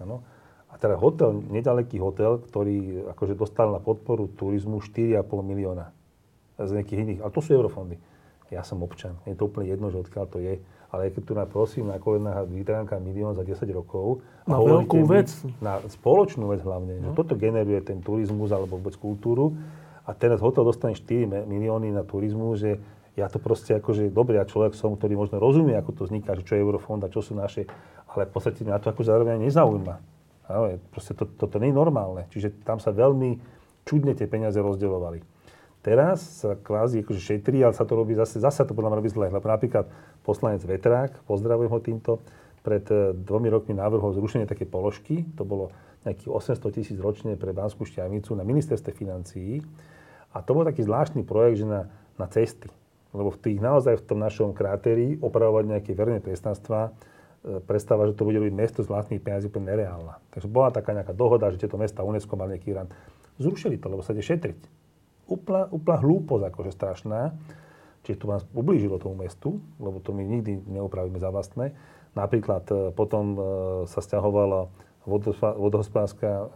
Áno. A teda hotel, nedaleký hotel, ktorý akože dostal na podporu turizmu 4,5 milióna z nejakých iných, ale to sú eurofondy ja som občan. Je to úplne jedno, že odkiaľ to je. Ale keď tu na prosím na kolenách vytránka milión za 10 rokov. Na veľkú vec. Na spoločnú vec hlavne. No. Že toto generuje ten turizmus alebo vôbec kultúru. A teraz hotel dostane 4 milióny na turizmus, že ja to proste akože, dobre, ja človek som, ktorý možno rozumie, ako to vzniká, čo je eurofond a čo sú naše, ale v podstate mňa to ako zároveň nezaujíma. Ale proste to, toto nie je normálne. Čiže tam sa veľmi čudne tie peniaze rozdeľovali. Teraz sa kvázi akože šetrí, ale sa to robí zase, zase to podľa mňa robí zle. Lebo napríklad poslanec Vetrák, pozdravujem ho týmto, pred e, dvomi rokmi návrhol zrušenie také položky, to bolo nejakých 800 tisíc ročne pre Banskú šťavnicu na ministerstve financií. A to bol taký zvláštny projekt, že na, na cesty. Lebo v tých naozaj v tom našom kráterí opravovať nejaké verejné priestranstva, e, prestáva, že to bude robiť mesto z vlastných peniazí úplne nereálna. Takže bola taká nejaká dohoda, že tieto mesta UNESCO mali nejaký rant. Zrušili to, lebo sa ide šetriť úplná, úplná hlúposť, akože strašná. Čiže to vás ublížilo tomu mestu, lebo to my nikdy neupravíme za vlastné. Napríklad e, potom e, sa stiahovala vodohospodárska,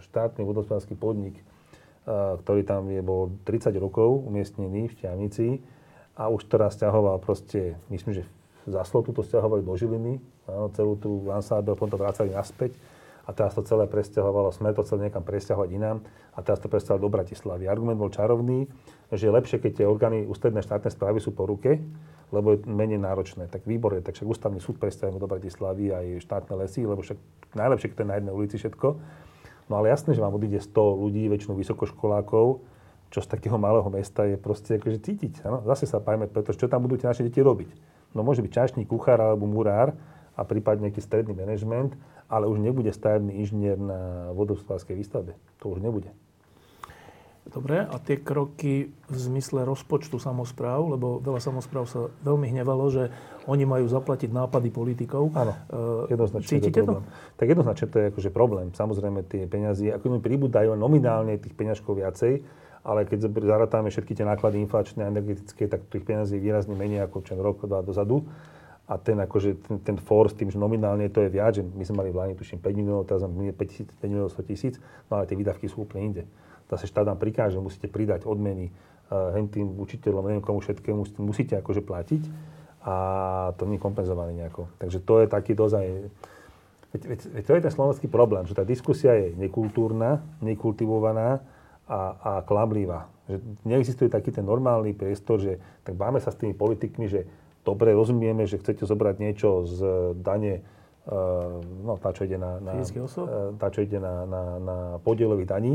štátny vodohospodársky podnik, e, ktorý tam je, bol 30 rokov umiestnený v Šťavnici a už teraz stiahoval proste, myslím, že za Slotu to stiahovali do Žiliny, áno, celú tú Lansábe, potom to vracali naspäť a teraz to celé presťahovalo, sme to chceli niekam presťahovať inám a teraz to presťahovali do Bratislavy. Argument bol čarovný, že je lepšie, keď tie orgány ústredné štátne správy sú po ruke, lebo je menej náročné. Tak výborne, tak však ústavný súd presťahujeme do Bratislavy aj štátne lesy, lebo však najlepšie, keď to je na jednej ulici všetko. No ale jasné, že vám odíde 100 ľudí, väčšinou vysokoškolákov, čo z takého malého mesta je proste akože cítiť. Ano? Zase sa pajme, pretože čo tam budú tie naše deti robiť? No môže byť čašník, kuchár alebo murár a prípadne nejaký stredný manažment ale už nebude stavebný inžinier na vodohospodárskej výstavbe. To už nebude. Dobre, a tie kroky v zmysle rozpočtu samozpráv, lebo veľa samozpráv sa veľmi hnevalo, že oni majú zaplatiť nápady politikov. Áno, eh, jednoznačne Cítite to, to? Tak jednoznačne to je akože problém. Samozrejme tie peniazy, ako mi pribúdajú nominálne tých peňažkov viacej, ale keď zaratáme všetky tie náklady inflačné a energetické, tak tých peniazí je výrazne menej ako čo rok, dva dozadu a ten, akože, ten, ten for s tým, že nominálne to je viac, že my sme mali v Lani tuším 5 miliónov, teraz 5, 5 miliónov 100 tisíc, no ale tie výdavky sú úplne inde. Zase štát nám prikáže, musíte pridať odmeny uh, tým učiteľom, neviem komu všetkému, musíte akože platiť a to nie je kompenzované nejako. Takže to je taký dozaj... Veď, veď, veď to je ten slovenský problém, že tá diskusia je nekultúrna, nekultivovaná a, a klamlivá. Že neexistuje taký ten normálny priestor, že tak máme sa s tými politikmi, že dobre rozumieme, že chcete zobrať niečo z dane, e, no tá, čo ide na, na, e, tá, čo ide na, na, na podielových daní.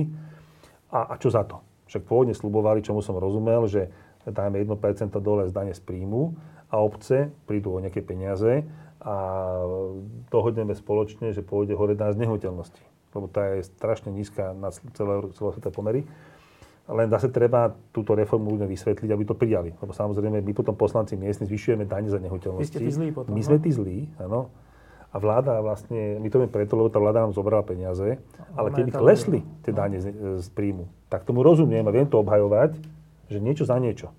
A, a čo za to? Však pôvodne slubovali, čomu som rozumel, že dajme 1% dole z dane z príjmu a obce prídu o nejaké peniaze a dohodneme spoločne, že pôjde hore z nehnuteľnosti. Lebo tá je strašne nízka na celé, celé pomery. Len zase treba túto reformu ľuďom vysvetliť, aby to prijali. Lebo samozrejme, my potom poslanci miestni zvyšujeme dane za nehnuteľnosti. Vy ste tí zlí potom, My sme no? tí zlí, áno. A vláda vlastne, my to vieme preto, lebo tá vláda nám zobrala peniaze, ale keby klesli tie dane z, z príjmu, tak tomu rozumiem a viem to obhajovať, že niečo za niečo.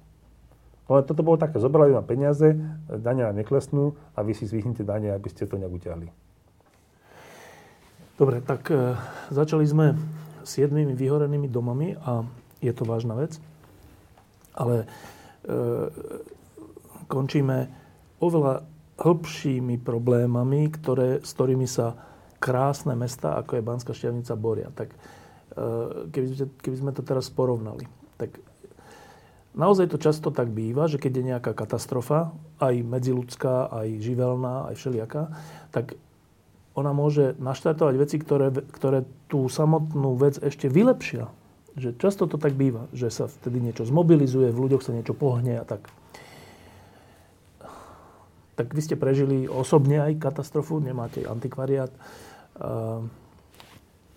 Ale toto bolo také, zobrali vám peniaze, dania neklesnú a vy si zvyhnite dania, aby ste to nejak utiahli. Dobre, tak e, začali sme s jednými vyhorenými domami a je to vážna vec. Ale e, končíme oveľa hĺbšími problémami, ktoré, s ktorými sa krásne mesta, ako je Banská Štiavnica, boria. Tak e, keby, keby sme to teraz porovnali, tak Naozaj to často tak býva, že keď je nejaká katastrofa, aj medziludská, aj živelná, aj všelijaká, tak ona môže naštartovať veci, ktoré, ktoré tú samotnú vec ešte vylepšia. Že často to tak býva, že sa vtedy niečo zmobilizuje, v ľuďoch sa niečo pohne a tak. Tak vy ste prežili osobne aj katastrofu, nemáte antikvariát.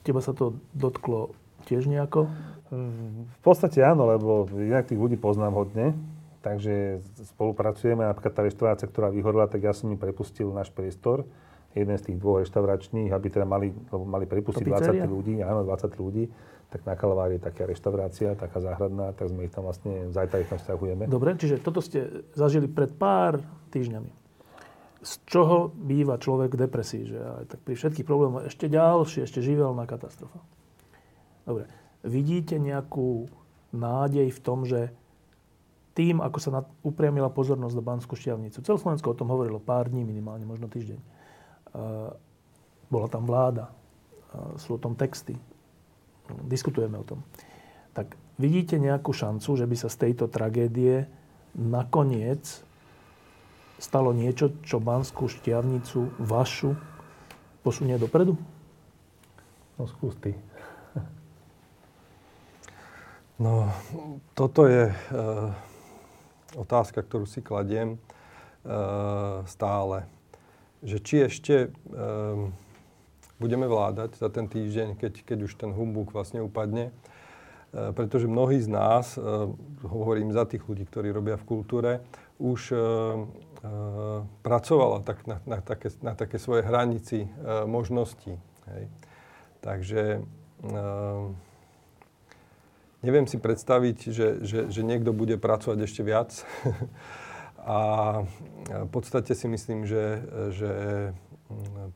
Teba sa to dotklo tiež nejako? V podstate áno, lebo inak tých ľudí poznám hodne, takže spolupracujeme. Napríklad tá reštaurácia, ktorá vyhorila, tak ja som im prepustil náš priestor, jeden z tých dvoch reštauračných, aby teda mali, mali prepustiť 20 ľudí, áno, 20 ľudí, tak na Kalvári je taká reštaurácia, taká záhradná, tak sme ich tam vlastne, zajtra ich tam vzťahujeme. Dobre, čiže toto ste zažili pred pár týždňami. Z čoho býva človek v depresii? Že aj tak pri všetkých problémoch ešte ďalšie, ešte živelná katastrofa. Dobre vidíte nejakú nádej v tom, že tým, ako sa upriamila pozornosť do Banskú šťavnicu, celé Slovensko o tom hovorilo pár dní minimálne, možno týždeň. Bola tam vláda, sú o tom texty, diskutujeme o tom. Tak vidíte nejakú šancu, že by sa z tejto tragédie nakoniec stalo niečo, čo Banskú šťavnicu vašu posunie dopredu? No skús ty. No, toto je e, otázka, ktorú si kladiem e, stále. Že či ešte e, budeme vládať za ten týždeň, keď, keď už ten humbuk vlastne upadne. E, pretože mnohí z nás, e, hovorím za tých ľudí, ktorí robia v kultúre, už e, pracovala tak na, na, také, na také svoje hranici e, možností. Hej. Takže e, Neviem si predstaviť, že, že, že niekto bude pracovať ešte viac. a v podstate si myslím, že, že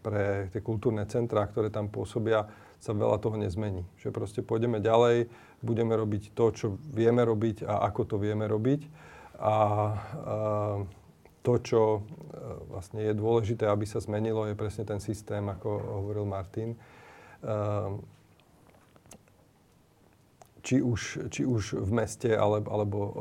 pre tie kultúrne centrá, ktoré tam pôsobia, sa veľa toho nezmení. Že proste pôjdeme ďalej, budeme robiť to, čo vieme robiť a ako to vieme robiť. A, a to, čo vlastne je dôležité, aby sa zmenilo, je presne ten systém, ako hovoril Martin. Či už, či už v meste alebo, alebo e,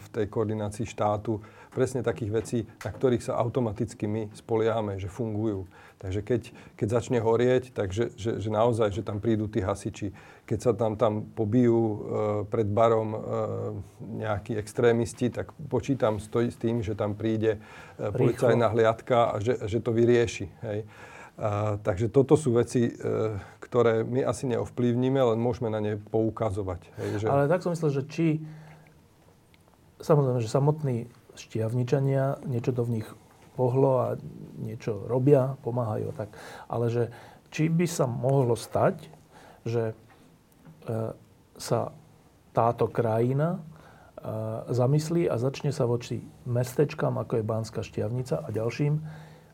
v tej koordinácii štátu, presne takých vecí, na ktorých sa automaticky my spoliame, že fungujú. Takže keď, keď začne horieť, takže že, že naozaj, že tam prídu tí hasiči. Keď sa tam, tam pobijú e, pred barom e, nejakí extrémisti, tak počítam stojí s tým, že tam príde e, policajná hliadka a že, že to vyrieši. Hej. A, takže toto sú veci, e, ktoré my asi neovplyvníme, len môžeme na ne poukazovať. Hej, že... Ale tak som myslel, že či... Samozrejme, že samotní šťavničania, niečo to v nich pohlo a niečo robia, pomáhajú tak. Ale že či by sa mohlo stať, že e, sa táto krajina e, zamyslí a začne sa voči mestečkám, ako je Banská šťavnica a ďalším,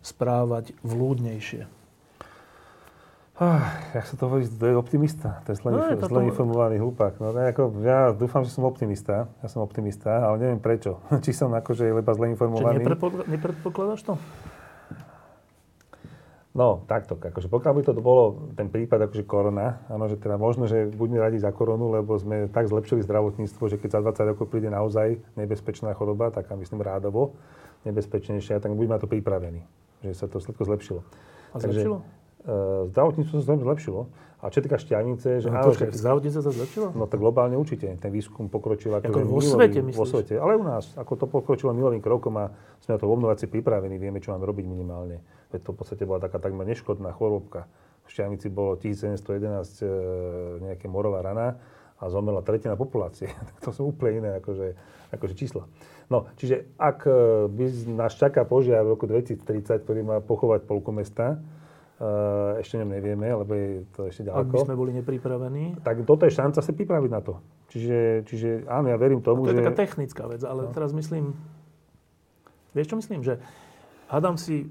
správať vlúdnejšie? Ah, jak sa to hovorí, to je optimista. To je zle, no, je zle informovaný hlupák. No, ako, ja dúfam, že som optimista. Ja som optimista, ale neviem prečo. Či som akože leba zle informovaný. Čiže nepredpokladáš to? No, takto. Akože pokiaľ by to bolo ten prípad akože korona, áno, že teda možno, že budeme radi za koronu, lebo sme tak zlepšili zdravotníctvo, že keď za 20 rokov príde naozaj nebezpečná choroba, taká myslím rádovo nebezpečnejšia, tak budeme na to pripravení že sa to všetko zlepšilo. A zlepšilo? Uh, zdravotníctvo sa zlepšilo. A čo týka šťavnice, že no, áno, počkaj, zdravotníctvo sa zlepšilo? No tak globálne určite. Ten výskum pokročil ako, ako vo svete, myslíš? Vo svete. Ale u nás, ako to pokročilo milovým krokom a sme na to obnováci pripravení, vieme, čo máme robiť minimálne. Veď to v podstate bola taká takmer neškodná chorobka. V šťavnici bolo 1711 e, nejaké morová rana a zomrela tretina populácie. to sú úplne iné akože, akože čísla. No, čiže ak e, by nás čaká požiar v roku 2030, ktorý má pochovať polku mesta, uh, ešte nevieme, lebo je to ešte ďaleko. Ak by sme boli nepripravení. Tak toto je šanca sa pripraviť na to. Čiže, čiže áno, ja verím tomu, to je že... taká technická vec, ale no. teraz myslím... Vieš, čo myslím? Že hádam si,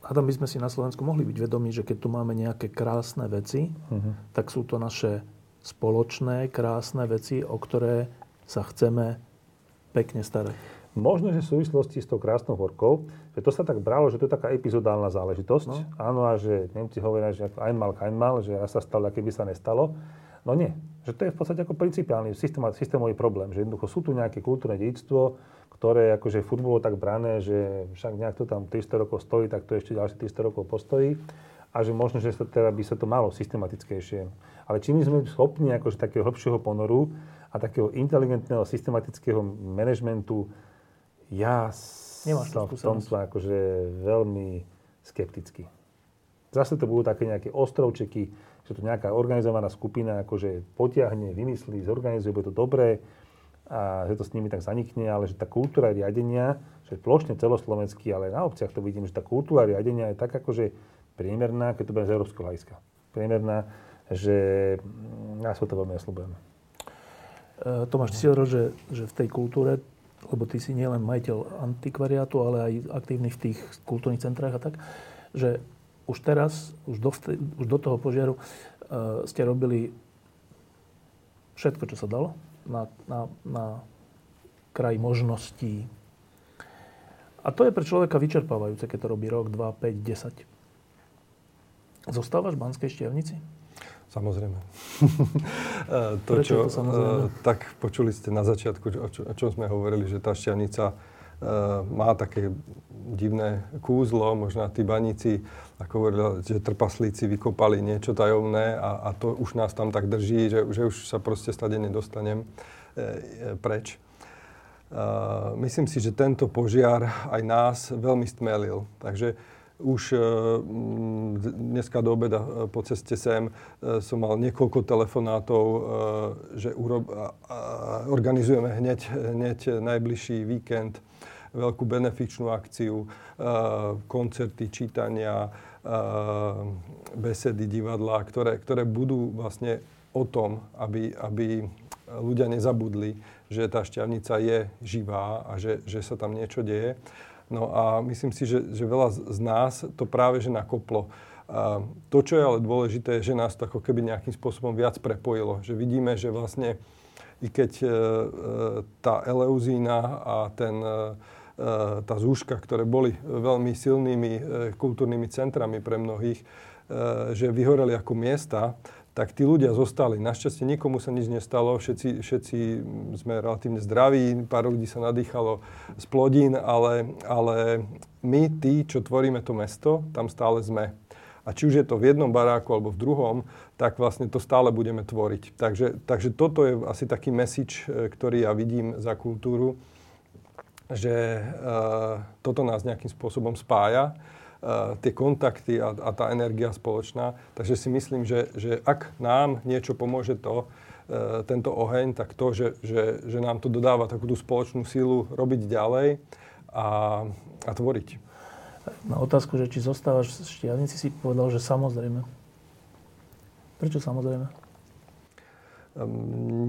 hádam by sme si na Slovensku mohli byť vedomí, že keď tu máme nejaké krásne veci, uh-huh. tak sú to naše spoločné, krásne veci, o ktoré sa chceme pekne starať. Možno, že v súvislosti s tou krásnou horkou, že to sa tak bralo, že to je taká epizodálna záležitosť. No. Áno, a že Nemci hovoria, že ako einmal, keinmal, že raz sa stalo, keby sa nestalo. No nie. Že to je v podstate ako principiálny systém, systémový problém. Že jednoducho sú tu nejaké kultúrne dedictvo, ktoré akože furt bolo tak brané, že však nejak to tam 300 rokov stojí, tak to ešte ďalšie 300 rokov postojí. A že možno, že sa teda by sa to malo systematickejšie. Ale čím sme schopní akože takého hĺbšieho ponoru a takého inteligentného, systematického manažmentu ja Nemáš som v tomto akože veľmi skeptický. Zase to budú také nejaké ostrovčeky, že to nejaká organizovaná skupina akože potiahne, vymyslí, zorganizuje, bude to dobré a že to s nimi tak zanikne, ale že tá kultúra riadenia, že plošne celoslovenský, ale na obciach to vidím, že tá kultúra riadenia je tak akože priemerná, keď to bude z európskeho hľadiska. Priemerná, že mm, ja sa to veľmi nesľubujem. E, Tomáš, ty si hovoril, že, že v tej kultúre lebo ty si nielen majiteľ antikvariátu, ale aj aktívny v tých kultúrnych centrách a tak, že už teraz, už do, už do toho požiaru uh, ste robili všetko, čo sa dalo na, na, na kraj možností. A to je pre človeka vyčerpávajúce, keď to robí rok, 2, 5, 10. Zostávaš v Banskej štiavnici? Samozrejme. E, to, Prečo čo, to samozrejme? Uh, tak počuli ste na začiatku, o, čo, o čom sme hovorili, že tá šťavnica uh, má také divné kúzlo, možno tí baníci, ako hovorili, že trpaslíci vykopali niečo tajomné a, a to už nás tam tak drží, že, že už sa proste stade nedostanem uh, preč. Uh, myslím si, že tento požiar aj nás veľmi stmelil. Takže už e, dneska do obeda e, po ceste sem e, som mal niekoľko telefonátov, že organizujeme hneď, hneď najbližší víkend veľkú benefičnú akciu, koncerty, čítania, besedy, divadla, ktoré, ktoré budú vlastne o tom, aby, aby ľudia nezabudli, že tá šťavnica je živá a že, že sa tam niečo deje. No a myslím si, že, že veľa z nás to práve že nakoplo. A to, čo je ale dôležité, je, že nás to ako keby nejakým spôsobom viac prepojilo. Že vidíme, že vlastne i keď e, e tá eleuzína a ten, e, e, tá zúška, ktoré boli veľmi silnými e, kultúrnymi centrami pre mnohých, e, že vyhoreli ako miesta, tak tí ľudia zostali. Našťastie nikomu sa nič nestalo, všetci, všetci sme relatívne zdraví, pár ľudí sa nadýchalo z plodín, ale, ale my, tí, čo tvoríme to mesto, tam stále sme. A či už je to v jednom baráku alebo v druhom, tak vlastne to stále budeme tvoriť. Takže, takže toto je asi taký message, e, ktorý ja vidím za kultúru, že uh, toto nás nejakým spôsobom spája tie kontakty a, a tá energia spoločná. Takže si myslím, že, že ak nám niečo pomôže to, uh, tento oheň, tak to, že, že, že nám to dodáva takú tú spoločnú sílu robiť ďalej a, a tvoriť. Na otázku, že či zostávaš v Štiavnici, si povedal, že samozrejme. Prečo samozrejme?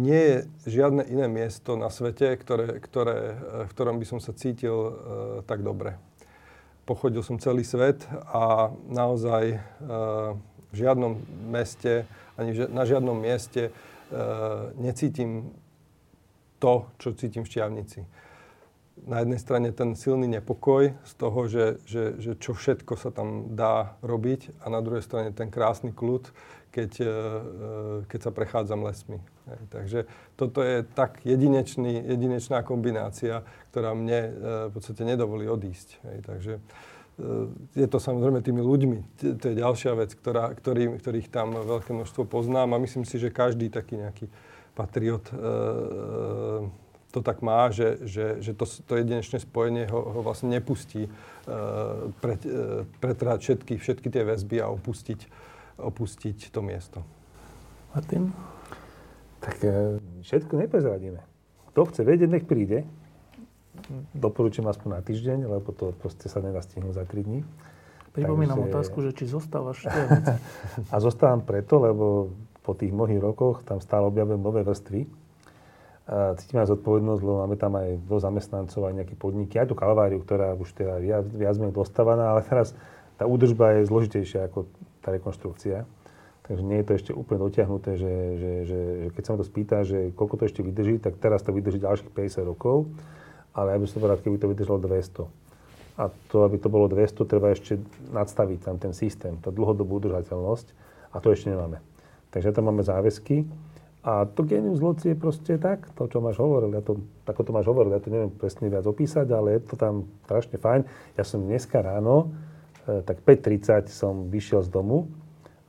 Nie je žiadne iné miesto na svete, ktoré, ktoré, v ktorom by som sa cítil uh, tak dobre pochodil som celý svet a naozaj e, v žiadnom meste, ani na žiadnom mieste e, necítim to, čo cítim v Šťavnici. Na jednej strane ten silný nepokoj z toho, že, že, že čo všetko sa tam dá robiť a na druhej strane ten krásny kľud, keď, e, keď sa prechádzam lesmi. Takže toto je tak jedinečný, jedinečná kombinácia, ktorá mne e, v podstate nedovolí odísť. Takže e, je to samozrejme tými ľuďmi. To je ďalšia vec, ktorá, ktorý, ktorých tam veľké množstvo poznám a myslím si, že každý taký nejaký patriot e, to tak má, že, že, že to, to jedinečné spojenie ho, ho vlastne nepustí pret, pretrať všetky, všetky tie väzby a opustiť, opustiť to miesto. Martin? Tak e, všetko neprezradíme. Kto chce vedieť, nech príde. Doporučím aspoň na týždeň, lebo to proste sa nedá stihnúť za 3 dní. Pripomínam Takže... otázku, že či zostávaš A zostávam preto, lebo po tých mnohých rokoch tam stále objavujem nové vrstvy. cítime aj zodpovednosť, lebo máme tam aj do zamestnancov, aj nejaké podniky, aj tú kalváriu, ktorá už teda viac, viac menej dostávaná, ale teraz tá údržba je zložitejšia ako tá rekonštrukcia. Takže nie je to ešte úplne dotiahnuté, že, že, že, že keď sa ma to spýta, že koľko to ešte vydrží, tak teraz to vydrží ďalších 50 rokov, ale ja by som rád, keby to vydržalo 200. A to, aby to bolo 200, treba ešte nadstaviť tam ten systém, tá dlhodobú udržateľnosť a to ešte nemáme. Takže tam máme záväzky a to genius loci je proste tak, to, čo máš hovoril, ja to, ako to máš hovoril, ja to neviem presne viac opísať, ale je to tam strašne fajn. Ja som dneska ráno, e, tak 5.30 som vyšiel z domu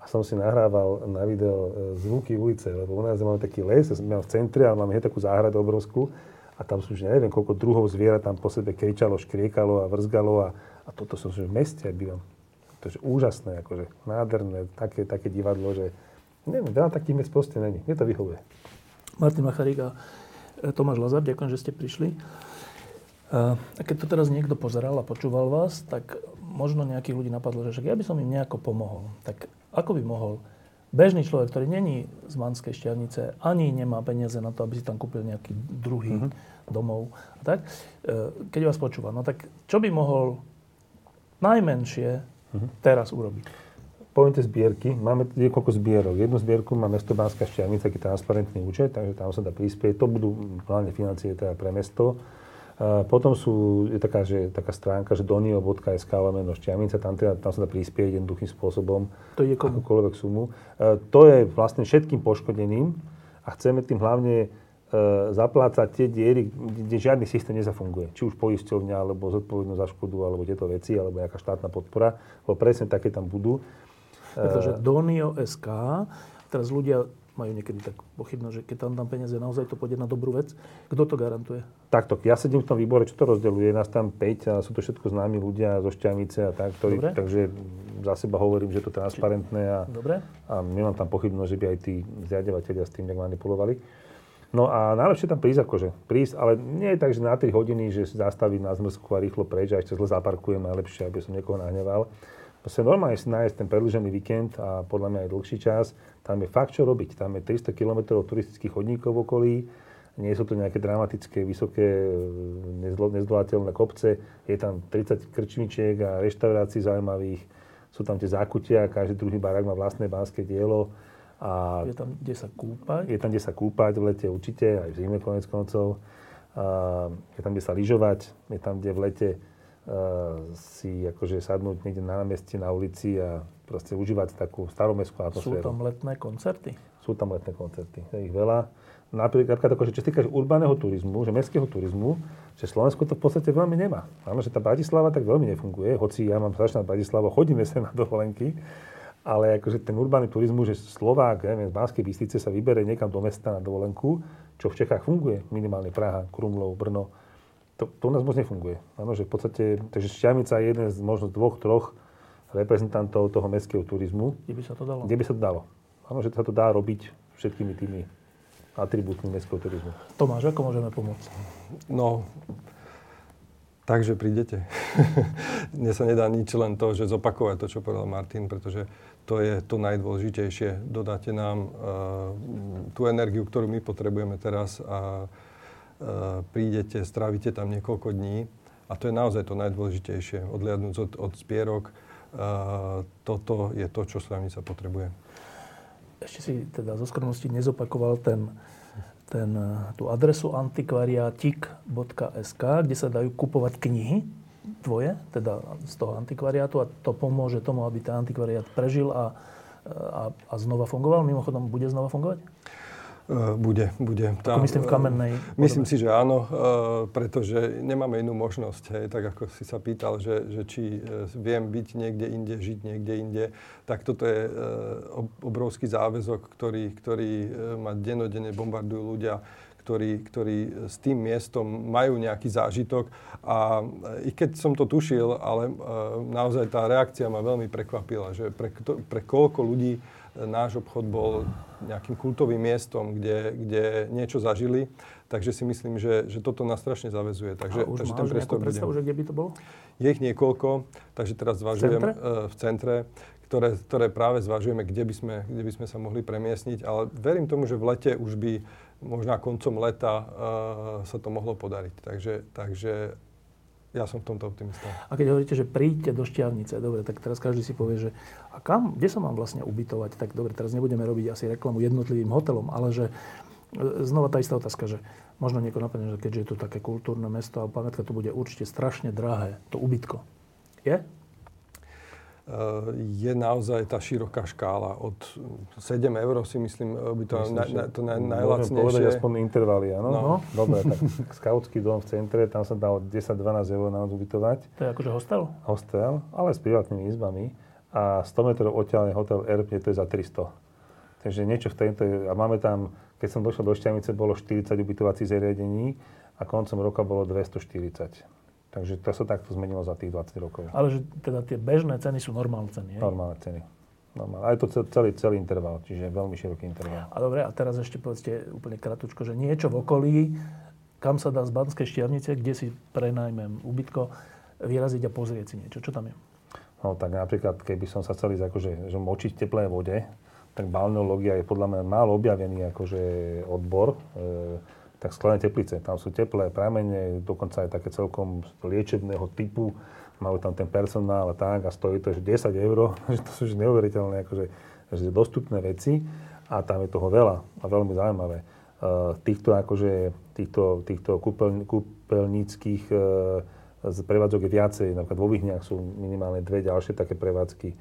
a som si nahrával na video e, zvuky ulice, lebo u nás máme taký les, som v centre a máme takú záhradu obrovskú a tam sú už neviem, koľko druhov zviera tam po sebe kričalo, škriekalo a vrzgalo a, a toto som v meste bývam. To je úžasné, akože nádherné, také, také divadlo, že Neviem, veľa takých miest proste není. Mne to vyhovuje. Martin Macharík a e, Tomáš Lazar, ďakujem, že ste prišli. A keď to teraz niekto pozeral a počúval vás, tak možno nejakých ľudí napadlo, že ja by som im nejako pomohol. Tak ako by mohol bežný človek, ktorý není z Manskej šťavnice, ani nemá peniaze na to, aby si tam kúpil nejaký druhý mm-hmm. domov, tak, e, keď vás počúva, no tak čo by mohol najmenšie mm-hmm. teraz urobiť? poviem tie zbierky. Máme niekoľko zbierok. Jednu zbierku má mesto Banská Šťavnica, taký transparentný účet, takže tam sa dá prispieť. To budú hlavne financie teda pre mesto. Potom sú, je taká, že, taká stránka, že donio.sk lomeno Šťavnica, tam, teda, tam sa dá prispieť jednoduchým spôsobom. To je komu? Akúkoľvek sumu. A to je vlastne všetkým poškodeným a chceme tým hlavne e, zaplácať tie diery, kde žiadny systém nezafunguje. Či už poisťovňa, alebo zodpovednosť za škodu, alebo tieto veci, alebo nejaká štátna podpora. Lebo presne také tam budú. Pretože Donio.sk, teraz ľudia majú niekedy tak pochybno, že keď tam dám peniaze, naozaj to pôjde na dobrú vec. Kto to garantuje? Takto, ja sedím v tom výbore, čo to rozdeľuje, nás tam 5 a sú to všetko známi ľudia zo Šťavnice a tak, ktorí, Dobre. takže za seba hovorím, že je to transparentné a, Dobre. a nemám tam pochybnosť, že by aj tí zriadovateľia s tým nejak manipulovali. No a najlepšie tam prísť akože, prísť, ale nie je tak, že na 3 hodiny, že zastaviť na zmrzku a rýchlo preč a ešte zle zaparkujem najlepšie, aby som niekoho nahneval. Proste normálne si nájsť ten predlžený víkend a podľa mňa aj dlhší čas. Tam je fakt čo robiť. Tam je 300 km turistických chodníkov v okolí. Nie sú to nejaké dramatické, vysoké, nezdolateľné kopce. Je tam 30 krčmičiek a reštaurácií zaujímavých. Sú tam tie zákutia, každý druhý barák má vlastné banské dielo. A je tam, kde sa kúpať? Je tam, kde sa kúpať v lete určite, aj v zime konec koncov. A je tam, kde sa lyžovať, je tam, kde v lete si akože sadnúť niekde na námestí, na ulici a proste užívať takú staromestskú atmosféru. Sú tam letné koncerty? Sú tam letné koncerty, je ich veľa. Napríklad, akože, čo sa týka urbaného turizmu, že mestského turizmu, že Slovensko to v podstate veľmi nemá. Áno, že tá Bratislava tak veľmi nefunguje, hoci ja mám strašná Bratislava, chodíme sa na dovolenky, ale akože ten urbaný turizmus, že Slovák, neviem, z Banskej Bystrice sa vybere niekam do mesta na dovolenku, čo v Čechách funguje, minimálne Praha, Krumlov, Brno, to, to u nás moc nefunguje. Áno, že v podstate, takže Šťavnica je jeden z možno dvoch, troch reprezentantov toho mestského turizmu. Kde by sa to dalo? Kde by sa to dalo. Áno, že sa to dá robiť všetkými tými atribútmi mestského turizmu. Tomáš, ako môžeme pomôcť? No, takže prídete. Mne sa nedá nič len to, že zopakovať to, čo povedal Martin, pretože to je to najdôležitejšie. Dodáte nám uh, tú energiu, ktorú my potrebujeme teraz a Eh, prídete, strávite tam niekoľko dní a to je naozaj to najdôležitejšie, odliadnúť od, od spierok. Uh, toto je to, čo Slavnica potrebuje. Ešte si teda zo skromnosti nezopakoval ten, ten, eh, tú adresu antikvariatik.sk, kde sa dajú kupovať knihy tvoje, teda z toho antikvariátu a to pomôže tomu, aby ten antikvariát prežil a, a, a znova fungoval. Mimochodom, bude znova fungovať? Eh, bude, bude. Tam, ako myslím v kamennej podobe. Myslím si, že áno, eh, pretože nemáme inú možnosť. Hej, tak ako si sa pýtal, že, že či eh, viem byť niekde inde, žiť niekde inde, tak toto je obrovský záväzok, ktorý, ktorý ma denodene bombardujú ľudia, ktorí, ktorí s tým miestom majú nejaký zážitok. A i keď som to tušil, ale naozaj tá reakcia ma veľmi prekvapila, že pre, pre koľko ľudí náš obchod bol nejakým kultovým miestom, kde, kde niečo zažili, takže si myslím, že, že toto nás strašne zavezuje. Takže, a už takže máš nejakú predstavu, že kde by to bolo? Je ich niekoľko, takže teraz zvažujem v centre, v centre ktoré, ktoré práve zvažujeme, kde by, sme, kde by sme sa mohli premiesniť. Ale verím tomu, že v lete už by možná koncom leta uh, sa to mohlo podariť. Takže, takže ja som v tomto optimista. A keď hovoríte, že príďte do Šťavnice, dobre, tak teraz každý si povie, že a kam, kde sa mám vlastne ubytovať? Tak dobre, teraz nebudeme robiť asi reklamu jednotlivým hotelom, ale že e, znova tá istá otázka, že možno niekoho napadne, že keďže je to také kultúrne mesto a pamätka, to bude určite strašne drahé, to ubytko. Je? Je naozaj tá široká škála. Od 7 eur si myslím, by to, myslím, na, na, to naj, najlacnejšie. Môžem povedať aspoň intervaly, áno? No. Dobre, tak skautský dom v centre, tam sa dá 10-12 eur na ubytovať. To je akože hostel? Hostel, ale s privátnymi izbami. A 100 metrov odtiaľ je hotel Erp, to je za 300. Takže niečo v tejto... A máme tam, keď som došiel do Šťavnice, bolo 40 ubytovacích zariadení a koncom roka bolo 240. Takže to sa takto zmenilo za tých 20 rokov. Ale že teda tie bežné ceny sú normálne ceny, je? Normálne ceny. Normálne. A je to celý, celý interval, čiže veľmi široký interval. A dobre, a teraz ešte povedzte úplne kratučko, že niečo v okolí, kam sa dá z Banskej štiavnice, kde si prenajmem ubytko, vyraziť a pozrieť si niečo. Čo tam je? No tak napríklad, keby som sa chcel ísť akože, že močiť v teplej vode, tak balneológia je podľa mňa málo objavený akože odbor. E, tak sklené teplice. Tam sú teplé pramene, dokonca aj také celkom liečebného typu. Majú tam ten personál a tak a stojí to že 10 eur, že to sú neuveriteľné akože, že dostupné veci a tam je toho veľa a veľmi zaujímavé. Uh, týchto, akože, týchto, týchto kúpeľ, kúpeľníckých uh, prevádzok je viacej. Napríklad vo Vyhniach sú minimálne dve ďalšie také prevádzky.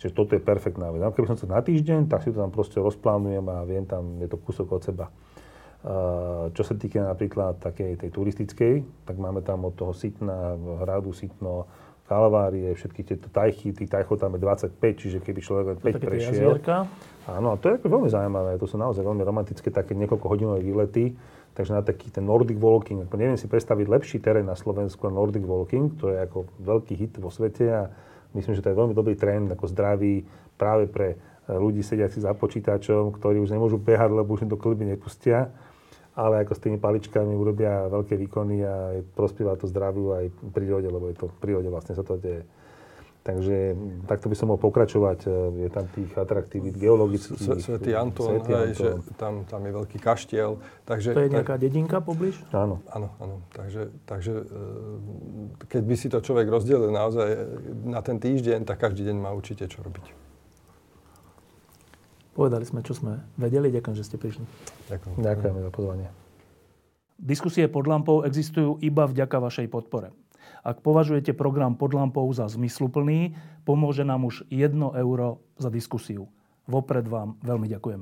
Čiže toto je perfektná vec. Keby som chcel na týždeň, tak si to tam proste rozplánujem a viem tam, je to kúsok od seba. Čo sa týka napríklad takej tej turistickej, tak máme tam od toho Sitna, Hradu, Sitno, Kalvárie, všetky tieto tajchy, tých tajchov tam je 25, čiže keby človek len 5 prešiel. Áno, a to je veľmi zaujímavé, to sú naozaj veľmi romantické také niekoľko hodinové výlety, takže na taký ten Nordic Walking, ako neviem si predstaviť lepší terén na Slovensku ako Nordic Walking, to je ako veľký hit vo svete a myslím, že to je veľmi dobrý trend, ako zdravý práve pre ľudí sediacich za počítačom, ktorí už nemôžu behať, lebo už im to kliby nepustia ale ako s tými paličkami urobia veľké výkony a prospieva to zdraviu aj prírode, lebo je to v prírode vlastne sa to deje. Takže takto by som mohol pokračovať. Je tam tých atraktivít geologických. Svetý Anton, Svetý Anton. že tam, tam je veľký kaštiel. Takže, to je nejaká tak, dedinka pobliž? Áno. Áno, áno. Takže, takže e, keď by si to človek rozdelil naozaj na ten týždeň, tak každý deň má určite čo robiť. Povedali sme, čo sme vedeli. Ďakujem, že ste prišli. Ďakujem. Ďakujem za pozvanie. Diskusie pod lampou existujú iba vďaka vašej podpore. Ak považujete program pod lampou za zmysluplný, pomôže nám už 1 euro za diskusiu. Vopred vám veľmi ďakujeme.